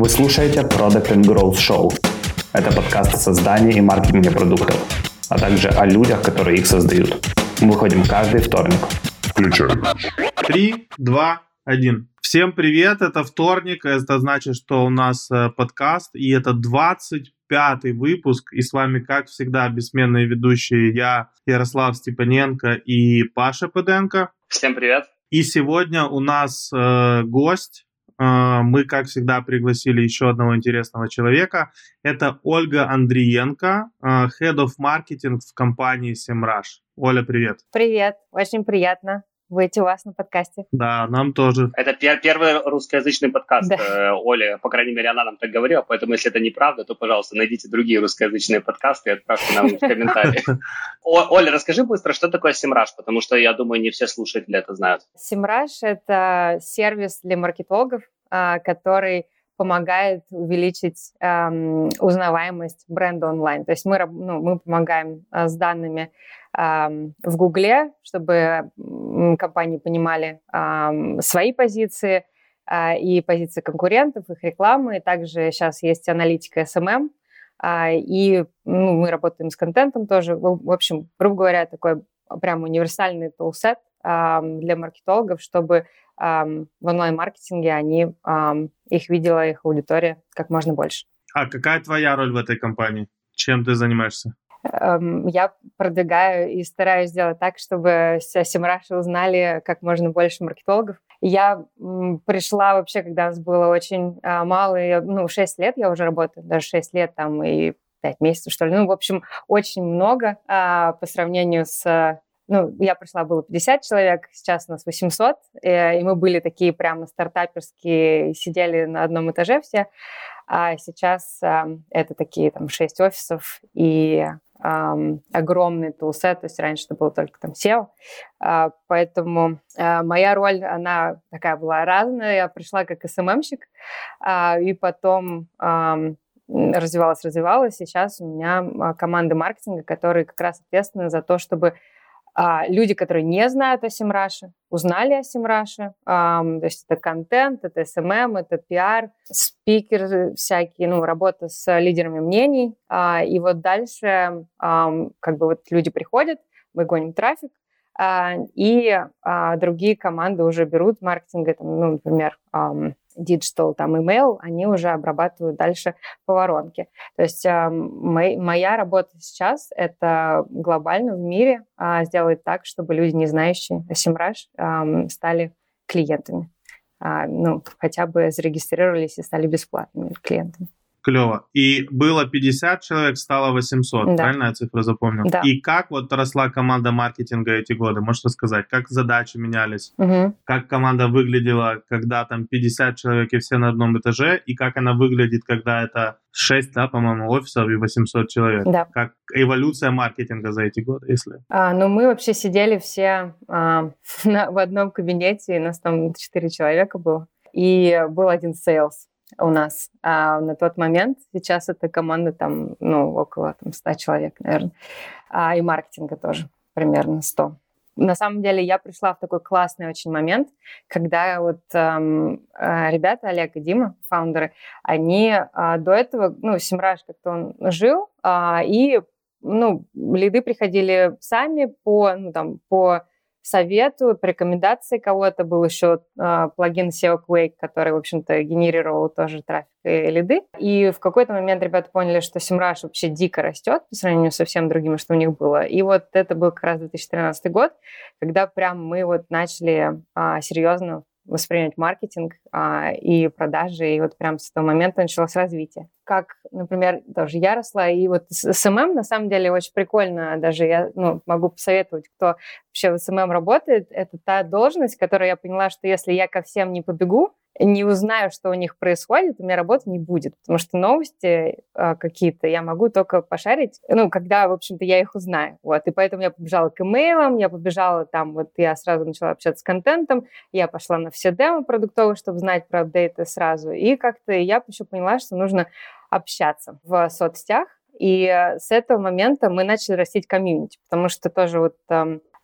Вы слушаете Product and Growth Show. Это подкаст о создании и маркетинге продуктов, а также о людях, которые их создают. Мы выходим каждый вторник. Включаем. Три, два, один. Всем привет, это вторник, это значит, что у нас э, подкаст, и это 25 выпуск, и с вами, как всегда, бессменные ведущие я, Ярослав Степаненко и Паша Пыденко. Всем привет. И сегодня у нас э, гость, мы, как всегда, пригласили еще одного интересного человека. Это Ольга Андриенко, э, Head of Marketing в компании Semrush. Оля, привет. Привет, очень приятно быть у вас на подкасте. Да, нам тоже. Это пер- первый русскоязычный подкаст Да. э, Оли, по крайней мере, она нам так говорила, поэтому если это неправда, то, пожалуйста, найдите другие русскоязычные подкасты и отправьте нам в комментарии. О- Оля, расскажи быстро, что такое Семраж, потому что, я думаю, не все слушатели это знают. Semrush — это сервис для маркетологов, а, который помогает увеличить ам, узнаваемость бренда онлайн. То есть мы, ну, мы помогаем а, с данными ам, в Гугле, чтобы компании понимали ам, свои позиции а, и позиции конкурентов, их рекламы. Также сейчас есть аналитика SMM, а, и ну, мы работаем с контентом тоже. В в общем, грубо говоря, такой прям универсальный тулсет для маркетологов, чтобы в онлайн-маркетинге они их видела, их аудитория как можно больше. А какая твоя роль в этой компании? Чем ты занимаешься? Эм, Я продвигаю и стараюсь сделать так, чтобы с Семраши узнали как можно больше маркетологов. Я пришла вообще, когда нас было очень а, мало, ну, 6 лет я уже работаю, даже 6 лет там и 5 месяцев, что ли. Ну, в общем, очень много а, по сравнению с... Ну, я пришла, было 50 человек, сейчас у нас 800, э, и мы были такие прямо стартаперские, сидели на одном этаже все, а сейчас а, это такие там 6 офисов и ам, огромный тулсет, то есть раньше это было только там SEO, А, поэтому а, моя роль, она такая была разная, я пришла как СММщик, а, и потом м, развивалась, развивалась, сейчас у меня команда маркетинга, которые как раз ответственны за то, чтобы а, люди, которые не знают о Semrush е, узнали о Semrush е. Ам, то есть это контент, это SMM, это пиар, спикеры всякие, ну, работа с лидерами мнений. А, и вот дальше как бы вот люди приходят, мы гоним трафик, а, и а, другие команды уже берут маркетинга, там, ну, например, digital, там, email, они уже обрабатывают дальше по воронке. То есть мой- моя работа сейчас — это глобально в мире а, сделать так, чтобы люди, не знающие Semrush, ам, стали клиентами. А, ну, хотя бы зарегистрировались и стали бесплатными клиентами. Клево. И было 50 человек, стало 800, Да. правильно я цифру запомнил? Да. И как вот росла команда маркетинга эти годы? Можешь рассказать, как задачи менялись? Мгм. Как команда выглядела, когда там 50 человек и все на одном этаже? И как она выглядит, когда это 6, да, по-моему, офисов и 800 человек? Да. Как эволюция маркетинга за эти годы, если... А, ну, мы вообще сидели все а, на- в одном кабинете, и нас там четыре человека было. И был один sales у нас а, на тот момент. Сейчас эта команда там, ну, около там, 100 человек, наверное. А, и маркетинга тоже примерно 100. На самом деле я пришла в такой классный очень момент, когда вот эм, э, ребята, Олег и Дима, founder ы, они а, до этого, ну, Semrush как-то он жил, а, и ну, лиды приходили сами по, ну, там, по совету, по рекомендации кого-то. Был еще а, плагин SEO Quake, который, в общем-то, генерировал тоже трафик и лиды. И в какой-то момент ребята поняли, что Semrush вообще дико растет по сравнению со всем другим, что у них было. И вот это был как раз 2013 год, когда прям мы вот начали а, серьезно воспринять маркетинг а, и продажи, и вот прям с этого момента началось развитие. Как, например, тоже я росла, и вот SMM на самом деле очень прикольно, даже я ну, могу посоветовать, кто вообще в SMM работает, это та должность, которую я поняла, что если я ко всем не побегу, не узнаю, что у них происходит, у меня работы не будет, потому что новости э, какие-то я могу только пошарить, ну, когда, в общем-то, я их узнаю, вот, и поэтому я побежала к имейлам, я побежала там, вот, я сразу начала общаться с контентом, я пошла на все демо продуктовые, чтобы знать про апдейты сразу, и как-то я еще поняла, что нужно общаться в соцсетях, и э, с этого момента мы начали растить комьюнити, потому что тоже вот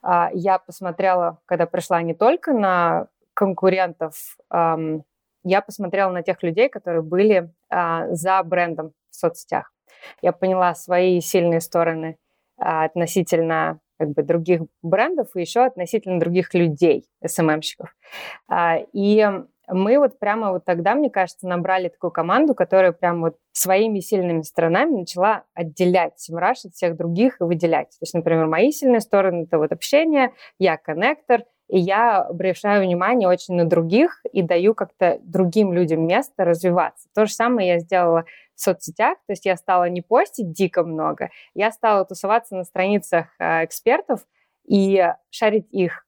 а, я посмотрела, когда пришла не только на конкурентов эм, я посмотрела на тех людей, которые были а, за брендом в соцсетях. Я поняла свои сильные стороны а, относительно как бы других брендов и еще относительно других людей, СММщиков. А, и мы вот прямо вот тогда, мне кажется, набрали такую команду, которая прям вот своими сильными сторонами начала отделять Симраш от всех других и выделять. То есть, например, мои сильные стороны — это вот общение, я коннектор, и я обращаю внимание очень на других и даю как-то другим людям место развиваться. То же самое я сделала в соцсетях, то есть я стала не постить дико много, я стала тусоваться на страницах э, экспертов и шарить их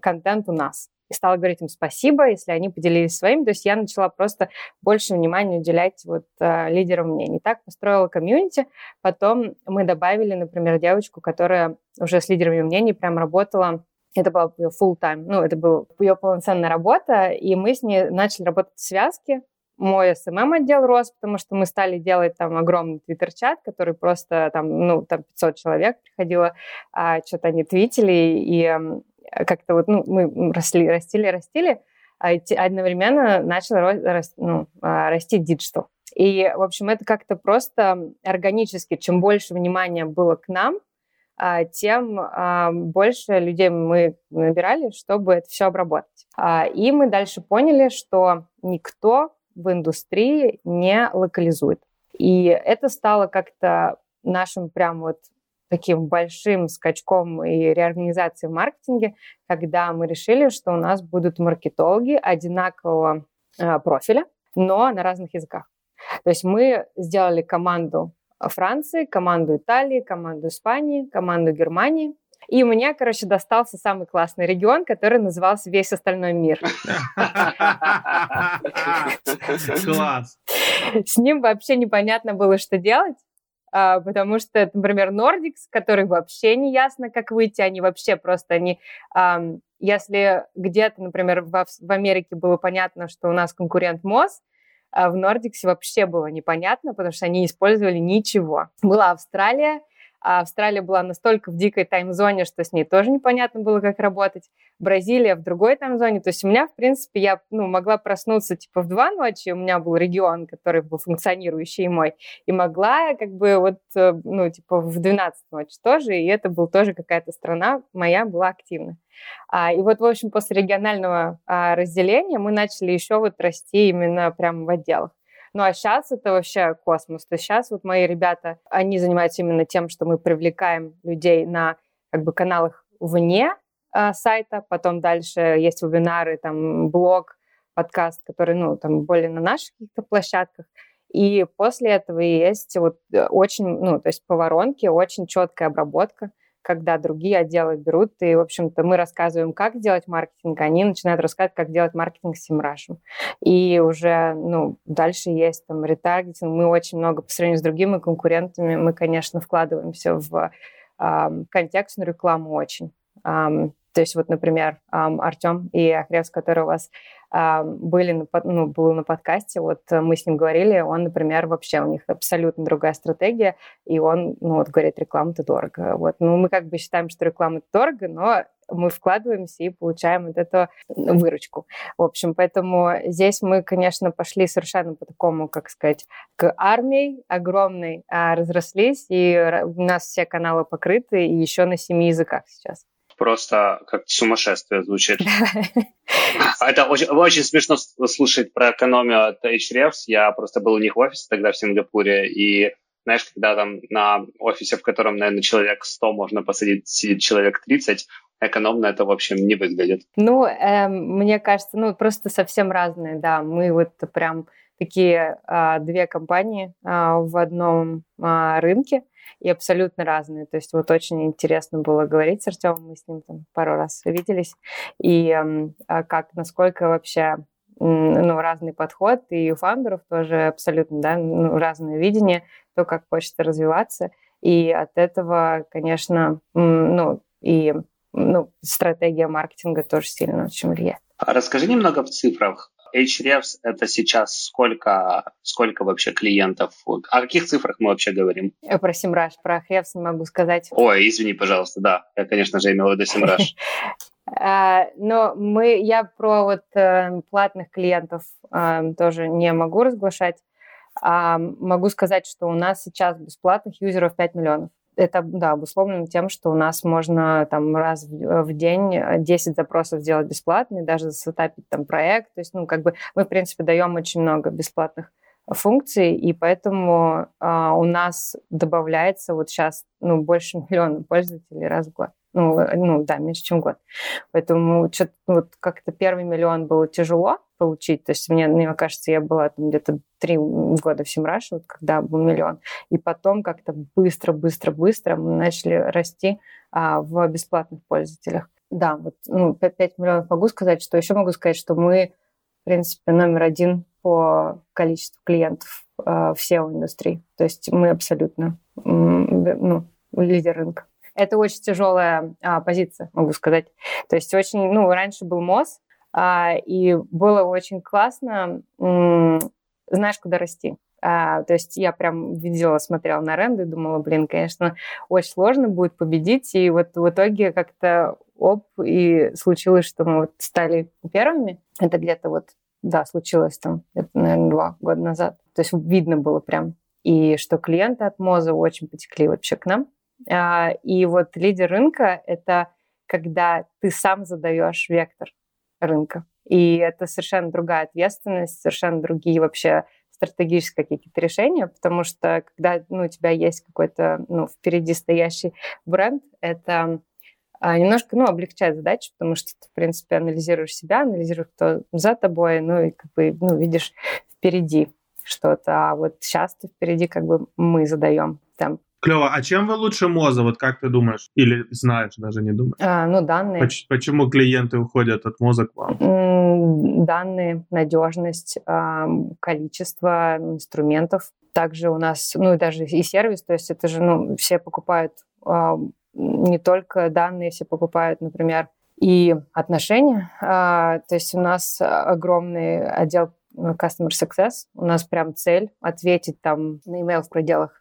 контент у нас и стала говорить им спасибо, если они поделились своим. То есть я начала просто больше внимания уделять вот э, лидерам мнений. Так построила комьюнити. Потом мы добавили, например, девочку, которая уже с лидерами мнений прям работала это была ее full time, ну, это была ее полноценная работа, и мы с ней начали работать в связке. Мой SMM-отдел рос, потому что мы стали делать там огромный твиттер-чат, который просто там, ну, там 500 человек приходило, а что-то они твитили, и как-то вот, ну, мы росли, растили, растили, а одновременно начал рас, ну, а, расти digital. И, в общем, это как-то просто органически, чем больше внимания было к нам, тем а, больше людей мы набирали, чтобы это все обработать. И мы дальше поняли, что никто в индустрии не локализует. И это стало как-то нашим прям вот таким большим скачком и реорганизацией в маркетинге, когда мы решили, что у нас будут маркетологи одинакового профиля, но на разных языках. То есть мы сделали команду Франции, команду Италии, команду Испании, команду Германии. И мне, короче, достался самый классный регион, который назывался «Весь остальной мир». Класс. С ним вообще непонятно было, что делать. А, потому что, например, Nordics, который вообще не ясно, как выйти, они вообще просто, они, если где-то, например, в, Америке было понятно, что у нас конкурент МОЗ, в Nordics вообще было непонятно, потому что они использовали ничего. Была Австралия, а Австралия была настолько в дикой таймзоне, что с ней тоже непонятно было, как работать. Бразилия в другой таймзоне. То есть у меня, в принципе, я ну, могла проснуться типа в два ночи, у меня был регион, который был функционирующий мой, и могла как бы вот, э, ну, типа в 12 ночи тоже, и это был тоже какая-то страна моя была активна. А, и вот, в общем, после регионального а, разделения мы начали еще вот расти именно прямо в отделах. Ну а сейчас это вообще космос. То есть сейчас вот мои ребята, они занимаются именно тем, что мы привлекаем людей на как бы каналах вне э, сайта, потом дальше есть вебинары, там блог, подкаст, который, ну, там более на наших каких-то площадках. И после этого есть вот э, очень, ну, то есть по воронке очень четкая обработка когда другие отделы берут, и, в общем-то, мы рассказываем, как делать маркетинг, они начинают рассказывать, как делать маркетинг с Симрашем. И уже, ну, дальше есть там ретаргетинг, мы очень много по сравнению с другими конкурентами, мы, конечно, вкладываемся в э, контекстную рекламу очень. Э, то есть вот, например, Артем и Ахревс, которые у вас были на, ну, был на подкасте, вот мы с ним говорили, он, например, вообще у них абсолютно другая стратегия, и он, ну, вот говорит, реклама это дорого. Вот, ну, мы как бы считаем, что реклама это дорого, но мы вкладываемся и получаем вот эту выручку. В общем, поэтому здесь мы, конечно, пошли совершенно по такому, как сказать, к армии огромной, а разрослись, и у нас все каналы покрыты, и еще на семи языках сейчас просто как сумасшествие звучит. Это очень, очень смешно слушать про экономию от HREFs. Я просто был у них в офисе тогда в Сингапуре, и знаешь, когда там на офисе, в котором, наверное, человек 100 можно посадить, сидит человек 30, экономно это, в общем, не выглядит. Ну, э, мне кажется, ну, просто совсем разные, да. Мы вот прям такие э, две компании э, в одном э, рынке, и абсолютно разные. То есть вот очень интересно было говорить с Артемом, мы с ним там пару раз виделись, и э, как, насколько вообще ну, разный подход, и у фаундеров тоже абсолютно да, ну, разное видение, то, как хочется развиваться, и от этого, конечно, ну, и ну, стратегия маркетинга тоже сильно очень влияет. Расскажи немного в цифрах. Hrefs это сейчас сколько, сколько вообще клиентов? О каких цифрах мы вообще говорим? Я про Simrush, про Hrefs не могу сказать. Ой, извини, пожалуйста, да. Я, конечно же, имел в виду Simrush. А, но мы, я про вот э, платных клиентов э, тоже не могу разглашать. А могу сказать, что у нас сейчас бесплатных юзеров 5 миллионов. Это, да, обусловлено тем, что у нас можно там раз в, в день 10 запросов сделать бесплатно, даже засетапить там проект. То есть, ну, как бы мы, в принципе, даем очень много бесплатных функций, и поэтому а, у нас добавляется вот сейчас ну, больше миллиона пользователей раз в год. Ну, ну да, меньше, чем год. Поэтому что-то ну, вот как-то первый миллион было тяжело получить. То есть мне, мне кажется, я была там где-то три года в Semrush е, вот когда был миллион. И потом как-то быстро-быстро-быстро мы начали расти а, в бесплатных пользователях. Да, вот ну, 5, 5 миллионов могу сказать. Что еще могу сказать, что мы, в принципе, номер один по количеству клиентов э, в SEO-индустрии. То есть мы абсолютно ну, лидер рынка. Это очень тяжелая а, позиция, могу сказать. То есть очень, ну, раньше был МОЗ, а, и было очень классно, м- знаешь, куда расти. А, то есть я прям видела, смотрела на ренды, думала, блин, конечно, очень сложно будет победить. И вот в итоге как-то оп, и случилось, что мы вот стали первыми. Это где-то вот да, случилось там, это, наверное, два года назад. То есть видно было прям. И что клиенты от Моза очень потекли вообще к нам. А, и вот лидер рынка — это когда ты сам задаешь вектор рынка. И это совершенно другая ответственность, совершенно другие вообще стратегические какие-то решения, потому что когда ну, у тебя есть какой-то ну, впереди стоящий бренд, это а, немножко, ну, облегчает задачу, потому что ты, в принципе, анализируешь себя, анализируешь, кто за тобой, ну, и как бы, ну, видишь впереди что-то, а вот сейчас ты впереди как бы мы задаем темп. Клево. А чем вы лучше Моза, вот как ты думаешь? Или знаешь, даже не думаешь? А, ну, данные. Поч- почему клиенты уходят от Моза к вам? Данные, надежность, количество инструментов. Также у нас, ну, даже и сервис, то есть это же, ну, все покупают не только данные все покупают, например, и отношения. А, то есть у нас огромный отдел Customer Success. У нас прям цель ответить там на email в пределах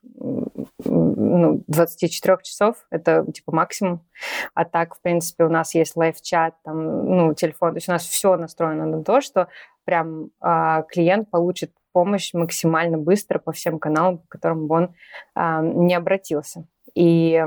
ну, 24 часов. Это типа максимум. А так, в принципе, у нас есть лайв-чат, там, ну, телефон. То есть у нас все настроено на то, что прям а, клиент получит помощь максимально быстро по всем каналам, по которым бы он а, не обратился. И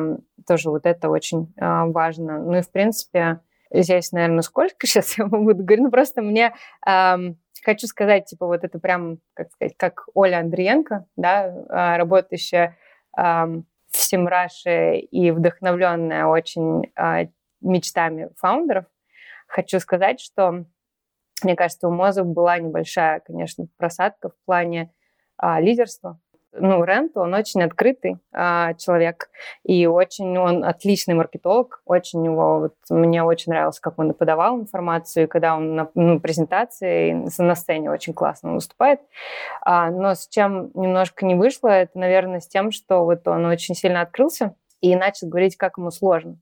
тоже вот это очень а, важно. Ну и, в принципе, здесь, наверное, сколько сейчас я буду говорить, ну просто мне эм, хочу сказать, типа, вот это прям, как сказать, как Оля Андриенко, да, а, работающая эм, в Semrush е и вдохновленная очень э, мечтами founder ов, хочу сказать, что мне кажется, у Moz а была небольшая, конечно, просадка в плане э, лидерства, ну, Рэнд, он очень открытый а, человек, и очень он отличный маркетолог, очень его, вот, мне очень нравилось, как он подавал информацию, когда он на ну, презентации на сцене очень классно выступает. А, но с чем немножко не вышло, это, наверное, с тем, что вот он очень сильно открылся и начал говорить, как ему сложно.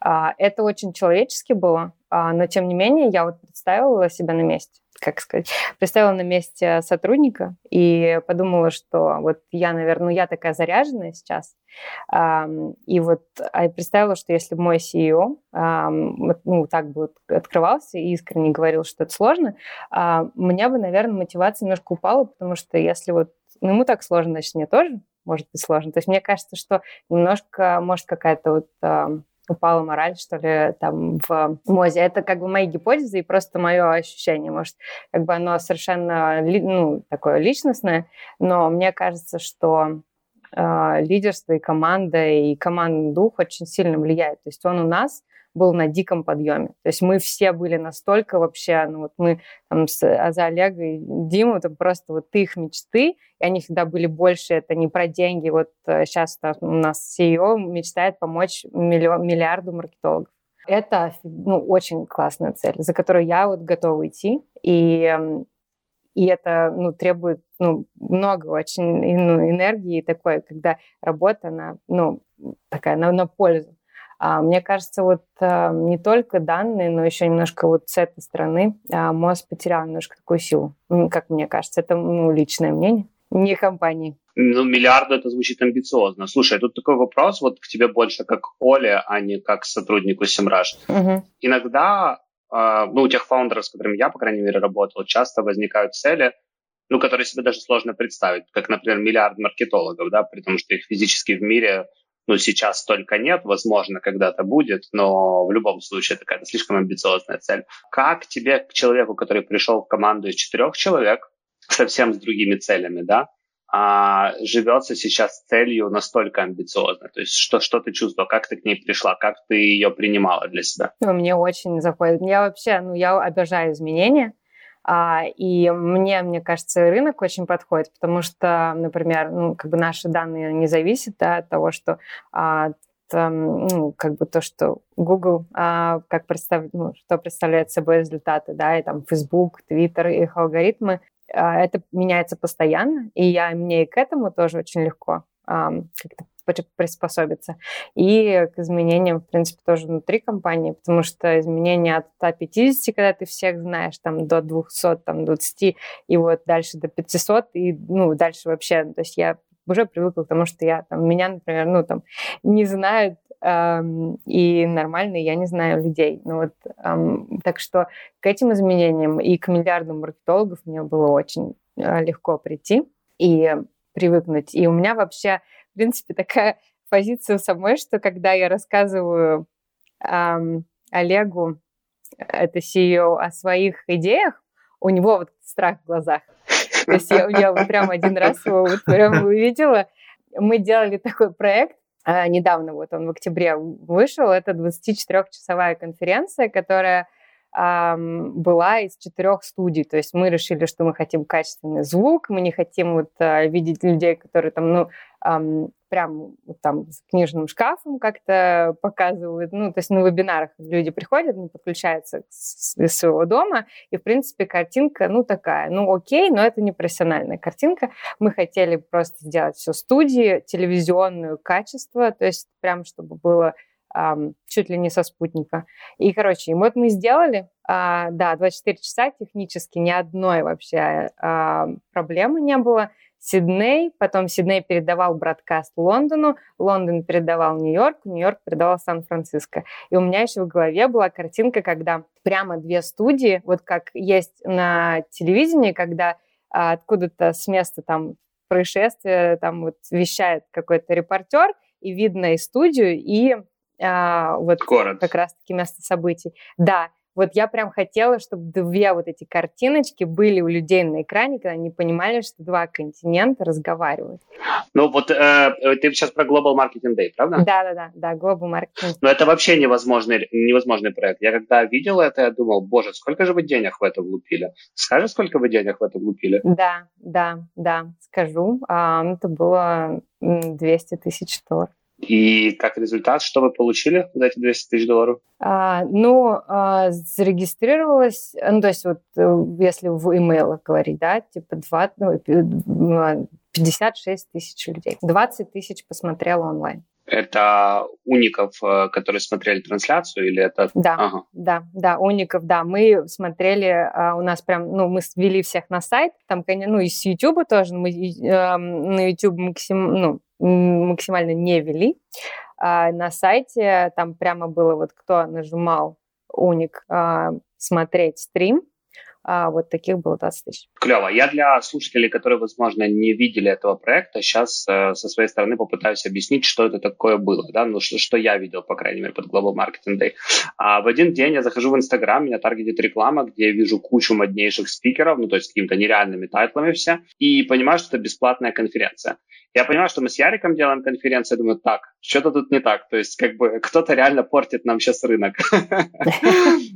А, это очень человечески было, а, но тем не менее я вот представила себя на месте как сказать, представила на месте сотрудника и подумала, что вот я, наверное, ну, я такая заряженная сейчас, и вот а представила, что если мой CEO ну, так бы открывался и искренне говорил, что это сложно, у меня бы, наверное, мотивация немножко упала, потому что если вот ну, ему так сложно, значит, мне тоже может быть сложно. То есть мне кажется, что немножко, может, какая-то вот упала мораль, что ли, там в МОЗе. Это как бы мои гипотезы и просто мое ощущение. Может, как бы оно совершенно ну, такое личностное, но мне кажется, что э, лидерство и команда, и командный дух очень сильно влияет. То есть он у нас был на диком подъеме. То есть мы все были настолько вообще, ну вот мы там с Аза Олега и Диму, это просто вот их мечты, и они всегда были больше, это не про деньги. Вот сейчас э, у нас CEO мечтает помочь миллион, миллиарду маркетологов. Это ну, очень классная цель, за которую я вот готова идти. И, эм, и это ну, требует ну, много очень ну, энергии такой, когда работа, она ну, такая на, на пользу. А, мне кажется, вот а, не только данные, но еще немножко вот с этой стороны а, мозг потерял немножко такую силу, как мне кажется. Это ну, личное мнение. Не компании. Ну, миллиарды это звучит амбициозно. Слушай, тут такой вопрос вот к тебе больше как Оле, а не как сотруднику Simrush. Угу. Иногда, ну, у тех фаундеров, с которыми я, по крайней мере, работал, часто возникают цели, ну, которые себе даже сложно представить, как, например, миллиард маркетологов, да, при том, что их физически в мире ну, сейчас столько нет, возможно, когда-то будет, но в любом случае это какая-то слишком амбициозная цель. Как тебе, к человеку, который пришел в команду из четырех человек, совсем с другими целями, да, а, живется сейчас целью настолько амбициозно? То есть что, что ты чувствовала, как ты к ней пришла, как ты ее принимала для себя? Ну, мне очень заходит. Я вообще, ну, я обожаю изменения. А, и мне, мне кажется, рынок очень подходит, потому что, например, ну, как бы наши данные не зависят да, от того, что а, там, ну, как бы то, что Google, а, как представ... ну, что представляет собой результаты, да, и там Facebook, Twitter, их алгоритмы, это меняется постоянно, и я мне и к этому тоже очень легко как-то приспособиться. И к изменениям, в принципе, тоже внутри компании, потому что изменения от 150, когда ты всех знаешь, там, до 200, там, 20, и вот дальше до 500, и, ну, дальше вообще, то есть я уже привыкла к тому, что я, там, меня, например, ну, там, не знают, эм, и нормально, я не знаю людей. Ну, вот, эм, так что к этим изменениям и к миллиардам маркетологов мне было очень э, легко прийти и привыкнуть. И у меня вообще принципе, такая позиция самой, что когда я рассказываю эм, Олегу, это CEO, о своих идеях, у него вот страх в глазах. То есть я, я вот прям один раз его вот прям увидела. Мы делали такой проект, а, недавно вот он в октябре вышел, это 24-часовая конференция, которая была из четырех студий. То есть мы решили, что мы хотим качественный звук, мы не хотим вот а, видеть людей, которые там, ну, эм, прям там с книжным шкафом как-то показывают. Ну, то есть на вебинарах люди приходят, не подключаются из своего дома, и, в принципе, картинка, ну, такая, ну, окей, но это не профессиональная картинка. Мы хотели просто сделать все студии, телевизионную качество, то есть прям чтобы было Um, чуть ли не со спутника. И, короче, вот мы сделали, uh, да, 24 часа технически ни одной вообще uh, проблемы не было. Сидней, потом Сидней передавал бродкаст Лондону, Лондон передавал Нью-Йорк, Нью-Йорк передавал Сан-Франциско. И у меня еще в голове была картинка, когда прямо две студии, вот как есть на телевидении, когда а, откуда-то с места там происшествия там вот вещает какой-то репортер, и видно и студию, и а, вот Город. как раз-таки место событий. Да, вот я прям хотела, чтобы две вот эти картиночки были у людей на экране, когда они понимали, что два континента разговаривают. Ну вот э, ты сейчас про Global Marketing Day, правда? Да, да, да, да, Global Marketing. Но это вообще невозможный, невозможный проект. Я когда видел это, я думал, боже, сколько же вы денег в это влупили? Скажешь, сколько вы денег в это влупили? Да, да, да, скажу. А, это было 200 тысяч долларов. И как результат, что вы получили за эти 200 тысяч долларов? А, ну, а, зарегистрировалась, ну, то есть вот э, если в имейлах говорить, да, типа 20, ну, 56 тысяч людей. 20 тысяч посмотрела онлайн. Это уников, э, которые смотрели трансляцию, или это... Да, ага. да, да, уников, да. Мы смотрели, а, у нас прям, ну, мы ввели всех на сайт, там, ну, и с YouTube тоже, мы эм, на YouTube максим, ну, максимально не вели. А на сайте там прямо было вот кто нажимал уник а, смотреть стрим, а вот таких было 20 тысяч. Клево. Я для слушателей, которые, возможно, не видели этого проекта, сейчас э, со своей стороны попытаюсь объяснить, что это такое было, да, ну, что, что я видел, по крайней мере, под Global Marketing Day. А в один день я захожу в Инстаграм, меня таргетит реклама, где я вижу кучу моднейших спикеров, ну, то есть какими-то нереальными тайтлами все, и понимаю, что это бесплатная конференция. Я понимаю, что мы с Яриком делаем конференцию, думаю, так, что-то тут не так, то есть как бы кто-то реально портит нам сейчас рынок.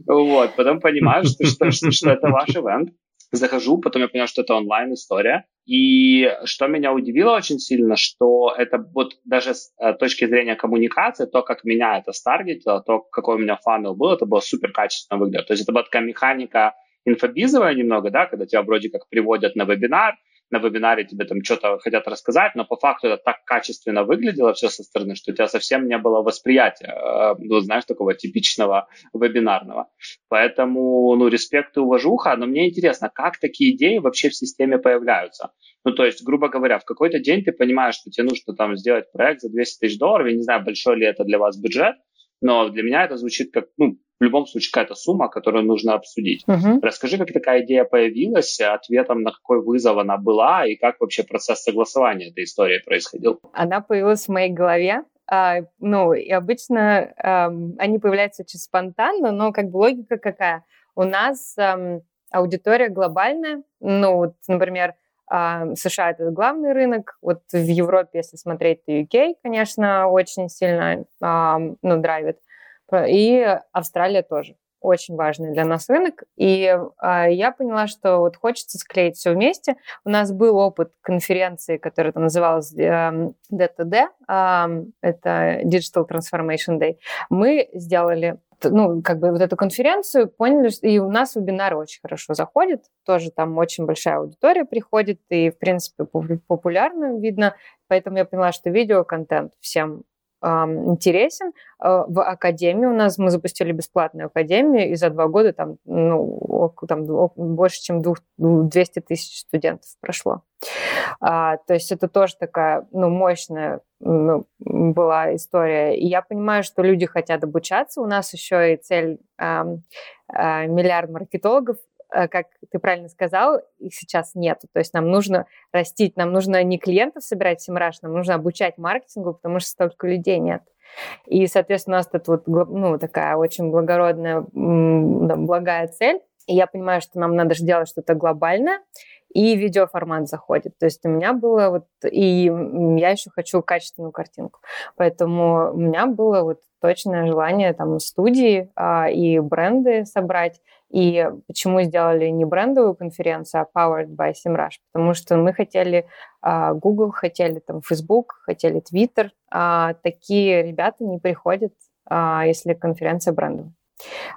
Вот, потом понимаю, что это ваш ивент. Захожу, потом я понял, что это онлайн-история. И что меня удивило очень сильно, что это вот даже с э, точки зрения коммуникации, то, как меня это старгетило, то, какой у меня фанел был, это было супер качественно выглядит. То есть это была такая механика инфобизовая немного, да, когда тебя вроде как приводят на вебинар, на вебинаре тебе там что-то хотят рассказать, но по факту это так качественно выглядело все со стороны, что у тебя совсем не было восприятия, ну, знаешь, такого типичного вебинарного. Поэтому, ну, респект и уважуха, но мне интересно, как такие идеи вообще в системе появляются? Ну, то есть, грубо говоря, в какой-то день ты понимаешь, что тебе нужно там сделать проект за 200 тысяч долларов, я не знаю, большой ли это для вас бюджет, но для меня это звучит как, ну, в любом случае какая-то сумма, которую нужно обсудить. Uh-huh. Расскажи, как такая идея появилась, ответом на какой вызов она была и как вообще процесс согласования этой истории происходил? Она появилась в моей голове. А, ну, и обычно а, они появляются очень спонтанно, но как бы логика какая? У нас а, аудитория глобальная. Ну, вот, например, США это главный рынок. Вот в Европе, если смотреть, то UK, конечно, очень сильно а, ну, драйвит. И Австралия тоже очень важный для нас рынок. И э, я поняла, что вот хочется склеить все вместе. У нас был опыт конференции, которая называлась э, DTD, э, это Digital Transformation Day. Мы сделали ну, как бы вот эту конференцию, поняли, что и у нас вебинары очень хорошо заходят, тоже там очень большая аудитория приходит, и, в принципе, популярно видно, поэтому я поняла, что видеоконтент всем интересен. А, в академии у нас мы запустили бесплатную академию, и за два года там, ну, там больше, чем 200 тысяч студентов прошло. А, то есть это тоже такая ну, мощная ну, была история. И я понимаю, что люди хотят обучаться. У нас еще и цель а, миллиард маркетологов Э, как ты правильно сказал, их сейчас нету. То есть нам нужно растить, нам нужно не клиентов собирать в Simrush, нам нужно обучать маркетингу, потому что столько людей нет. И, соответственно, у нас тут вот, ну, такая очень благородная, благая цель. И я понимаю, что нам надо же делать что-то глобальное, и видеоформат заходит. То есть у меня было вот, и я еще хочу качественную картинку. Поэтому у меня было вот точное желание там студии а, и бренды собрать. И почему сделали не брендовую конференцию, а Powered by SEMrush? Потому что мы хотели а, Google, хотели там Facebook, хотели Twitter. А такие ребята не приходят, а, если конференция брендовая.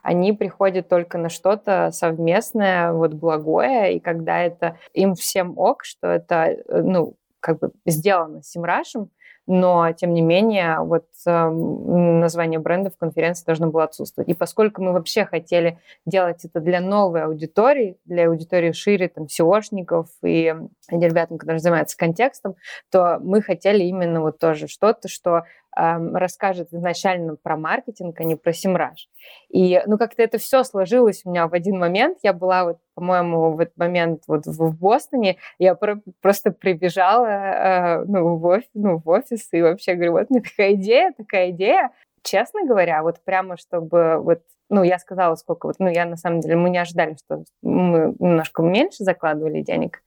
Они приходят только на что-то совместное, вот благое, и когда это им всем ок, что это, э, ну, как бы сделано Симрашем, но, тем не менее, вот э, название бренда в конференции должно было отсутствовать. И поскольку мы вообще хотели делать это для новой аудитории, для аудитории шире, там, SEOшников и ребятам, которые занимаются контекстом, то мы хотели именно вот тоже что-то, что расскажет изначально про маркетинг, а не про Симраж. И, ну, как-то это все сложилось у меня в один момент. Я была вот, по-моему, в этот момент вот в, Бостоне. Я про- просто прибежала, э, ну, в офис, ну, в офис и вообще говорю, вот мне такая идея, такая идея. Честно говоря, вот прямо чтобы вот ну, я сказала, сколько вот, ну, я на самом деле, мы не ожидали, что мы немножко меньше закладывали денег,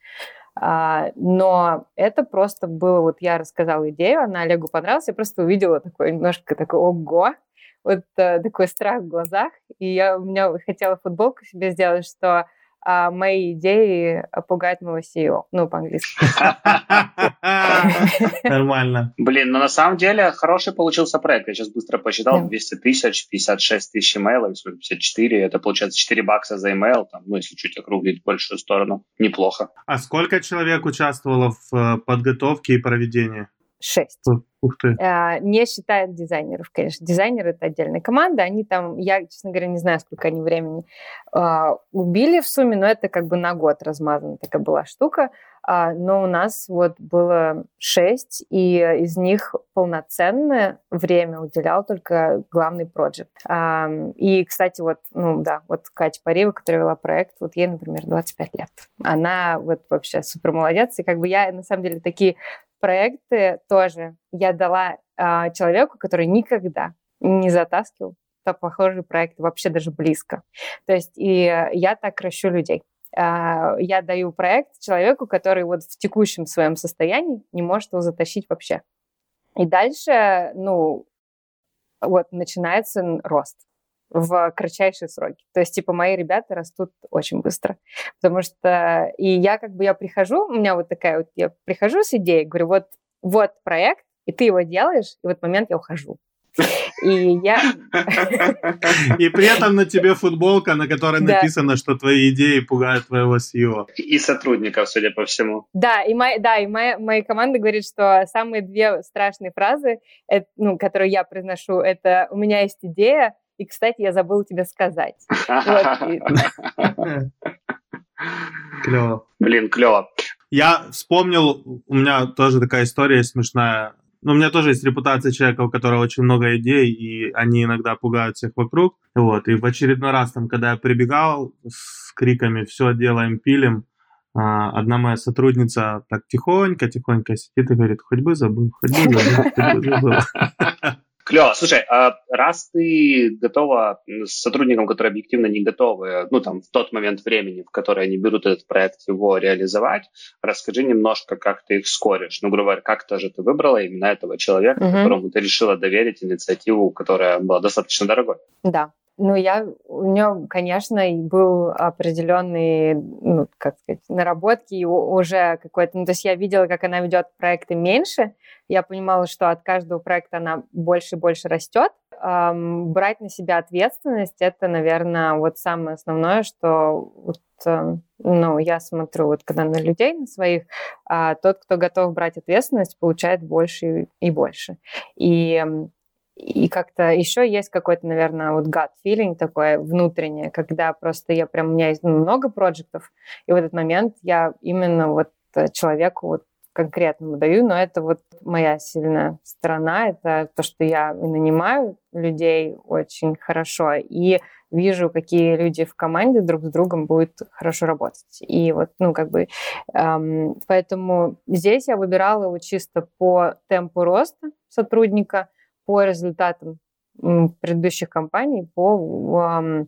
но это просто было, вот я рассказала идею, она Олегу понравилась, я просто увидела такой немножко такой ого, вот э, такой страх в глазах, и я у меня хотела футболку себе сделать, что а мои идеи пугают моего CEO. Ну, по-английски. Нормально. Блин, но ну, на самом деле хороший получился проект. Я сейчас быстро посчитал. 200 тысяч, 56 тысяч имейлов, 54. Это получается 4 бакса за имейл. Там, ну, если чуть округлить в большую сторону. Неплохо. А сколько человек участвовало в э, подготовке и проведении? Шесть. Ух ты. А, не считают дизайнеров, конечно. Дизайнеры — это отдельная команда. Они там, я, честно говоря, не знаю, сколько они времени а, убили в сумме, но это как бы на год размазана такая была штука. А, но у нас вот было шесть, и из них полноценное время уделял только главный проект. И, кстати, вот, ну да, вот Катя Парева, которая вела проект, вот ей, например, 25 лет. Она вот вообще супер молодец. И как бы я, на самом деле, такие проекты тоже я дала э, человеку, который никогда не затаскивал похожий проект вообще даже близко. То есть и я так ращу людей. Э, я даю проект человеку, который вот в текущем своем состоянии не может его затащить вообще. И дальше, ну, вот начинается рост в кратчайшие сроки. То есть, типа, мои ребята растут очень быстро. Потому что, и я как бы, я прихожу, у меня вот такая вот, я прихожу с идеей, говорю, вот, вот проект, и ты его делаешь, и в этот момент я ухожу. И я... И при этом на тебе футболка, на которой написано, что твои идеи пугают твоего CEO. И сотрудников, судя по всему. Да, и, моя, да, и моя, моя команда говорит, что самые две страшные фразы, это, ну, которые я произношу, это «у меня есть идея», и, кстати, я забыл тебе сказать. Клево. Блин, клево. Я вспомнил, у меня тоже такая история смешная. Ну, у меня тоже есть репутация человека, у которого очень много идей, и они иногда пугают всех вокруг. Вот. И в очередной раз, там, когда я прибегал с криками «все делаем, пилим», а, одна моя сотрудница так тихонько-тихонько сидит и говорит «хоть бы забыл, хоть бы забыл, хоть бы забыл». Клево. Слушай, а раз ты готова с сотрудником, которые объективно не готовы, ну, там, в тот момент времени, в который они берут этот проект, его реализовать, расскажи немножко, как ты их скоришь. Ну, грубо говоря, как-то же ты выбрала именно этого человека, угу. которому ты решила доверить инициативу, которая была достаточно дорогой. Да, ну, я, у нее, конечно, был определенный, ну, как сказать, наработки уже какой-то, ну, то есть я видела, как она ведет проекты меньше, я понимала, что от каждого проекта она больше и больше растет. Эм, брать на себя ответственность, это, наверное, вот самое основное, что вот, э, ну, я смотрю, вот когда на людей, на своих, а тот, кто готов брать ответственность, получает больше и больше. И и как-то еще есть какой-то, наверное, вот gut feeling такое внутреннее, когда просто я прям, у меня есть много проектов, и в этот момент я именно вот человеку вот конкретному даю, но это вот моя сильная сторона, это то, что я нанимаю людей очень хорошо и вижу, какие люди в команде друг с другом будут хорошо работать. И вот, ну, как бы, эм, поэтому здесь я выбирала его чисто по темпу роста сотрудника, по результатам предыдущих компаний, по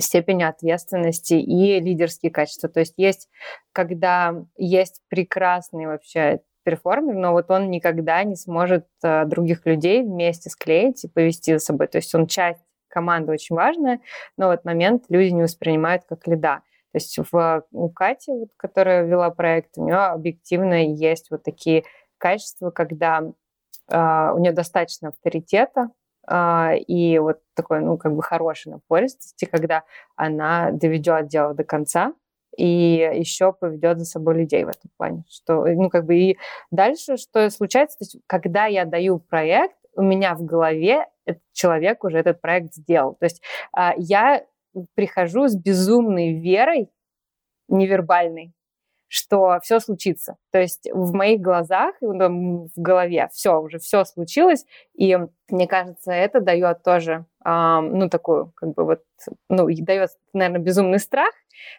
степени ответственности и лидерские качества. То есть есть, когда есть прекрасный вообще перформер, но вот он никогда не сможет э, других людей вместе склеить и повести за собой. То есть он часть команды очень важная, но в этот момент люди не воспринимают как лида. То есть в, у Кати, вот, которая вела проект, у нее объективно есть вот такие качества, когда у нее достаточно авторитета, а, и вот такой, ну, как бы хорошей напористости, когда она доведет дело до конца, и еще поведет за собой людей в этом плане. Что, ну, как бы и дальше, что случается, то есть, когда я даю проект, у меня в голове этот человек уже этот проект сделал. То есть а, я прихожу с безумной верой невербальной, что все случится. То есть в моих глазах в голове все, уже все случилось, и мне кажется, это дает тоже, ну, такую, как бы вот, ну, дает, наверное, безумный страх,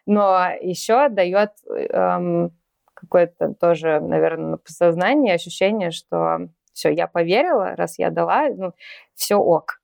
но еще дает э, какое-то тоже, наверное, сознание, ощущение, что все, я поверила, раз я дала, ну, все ок.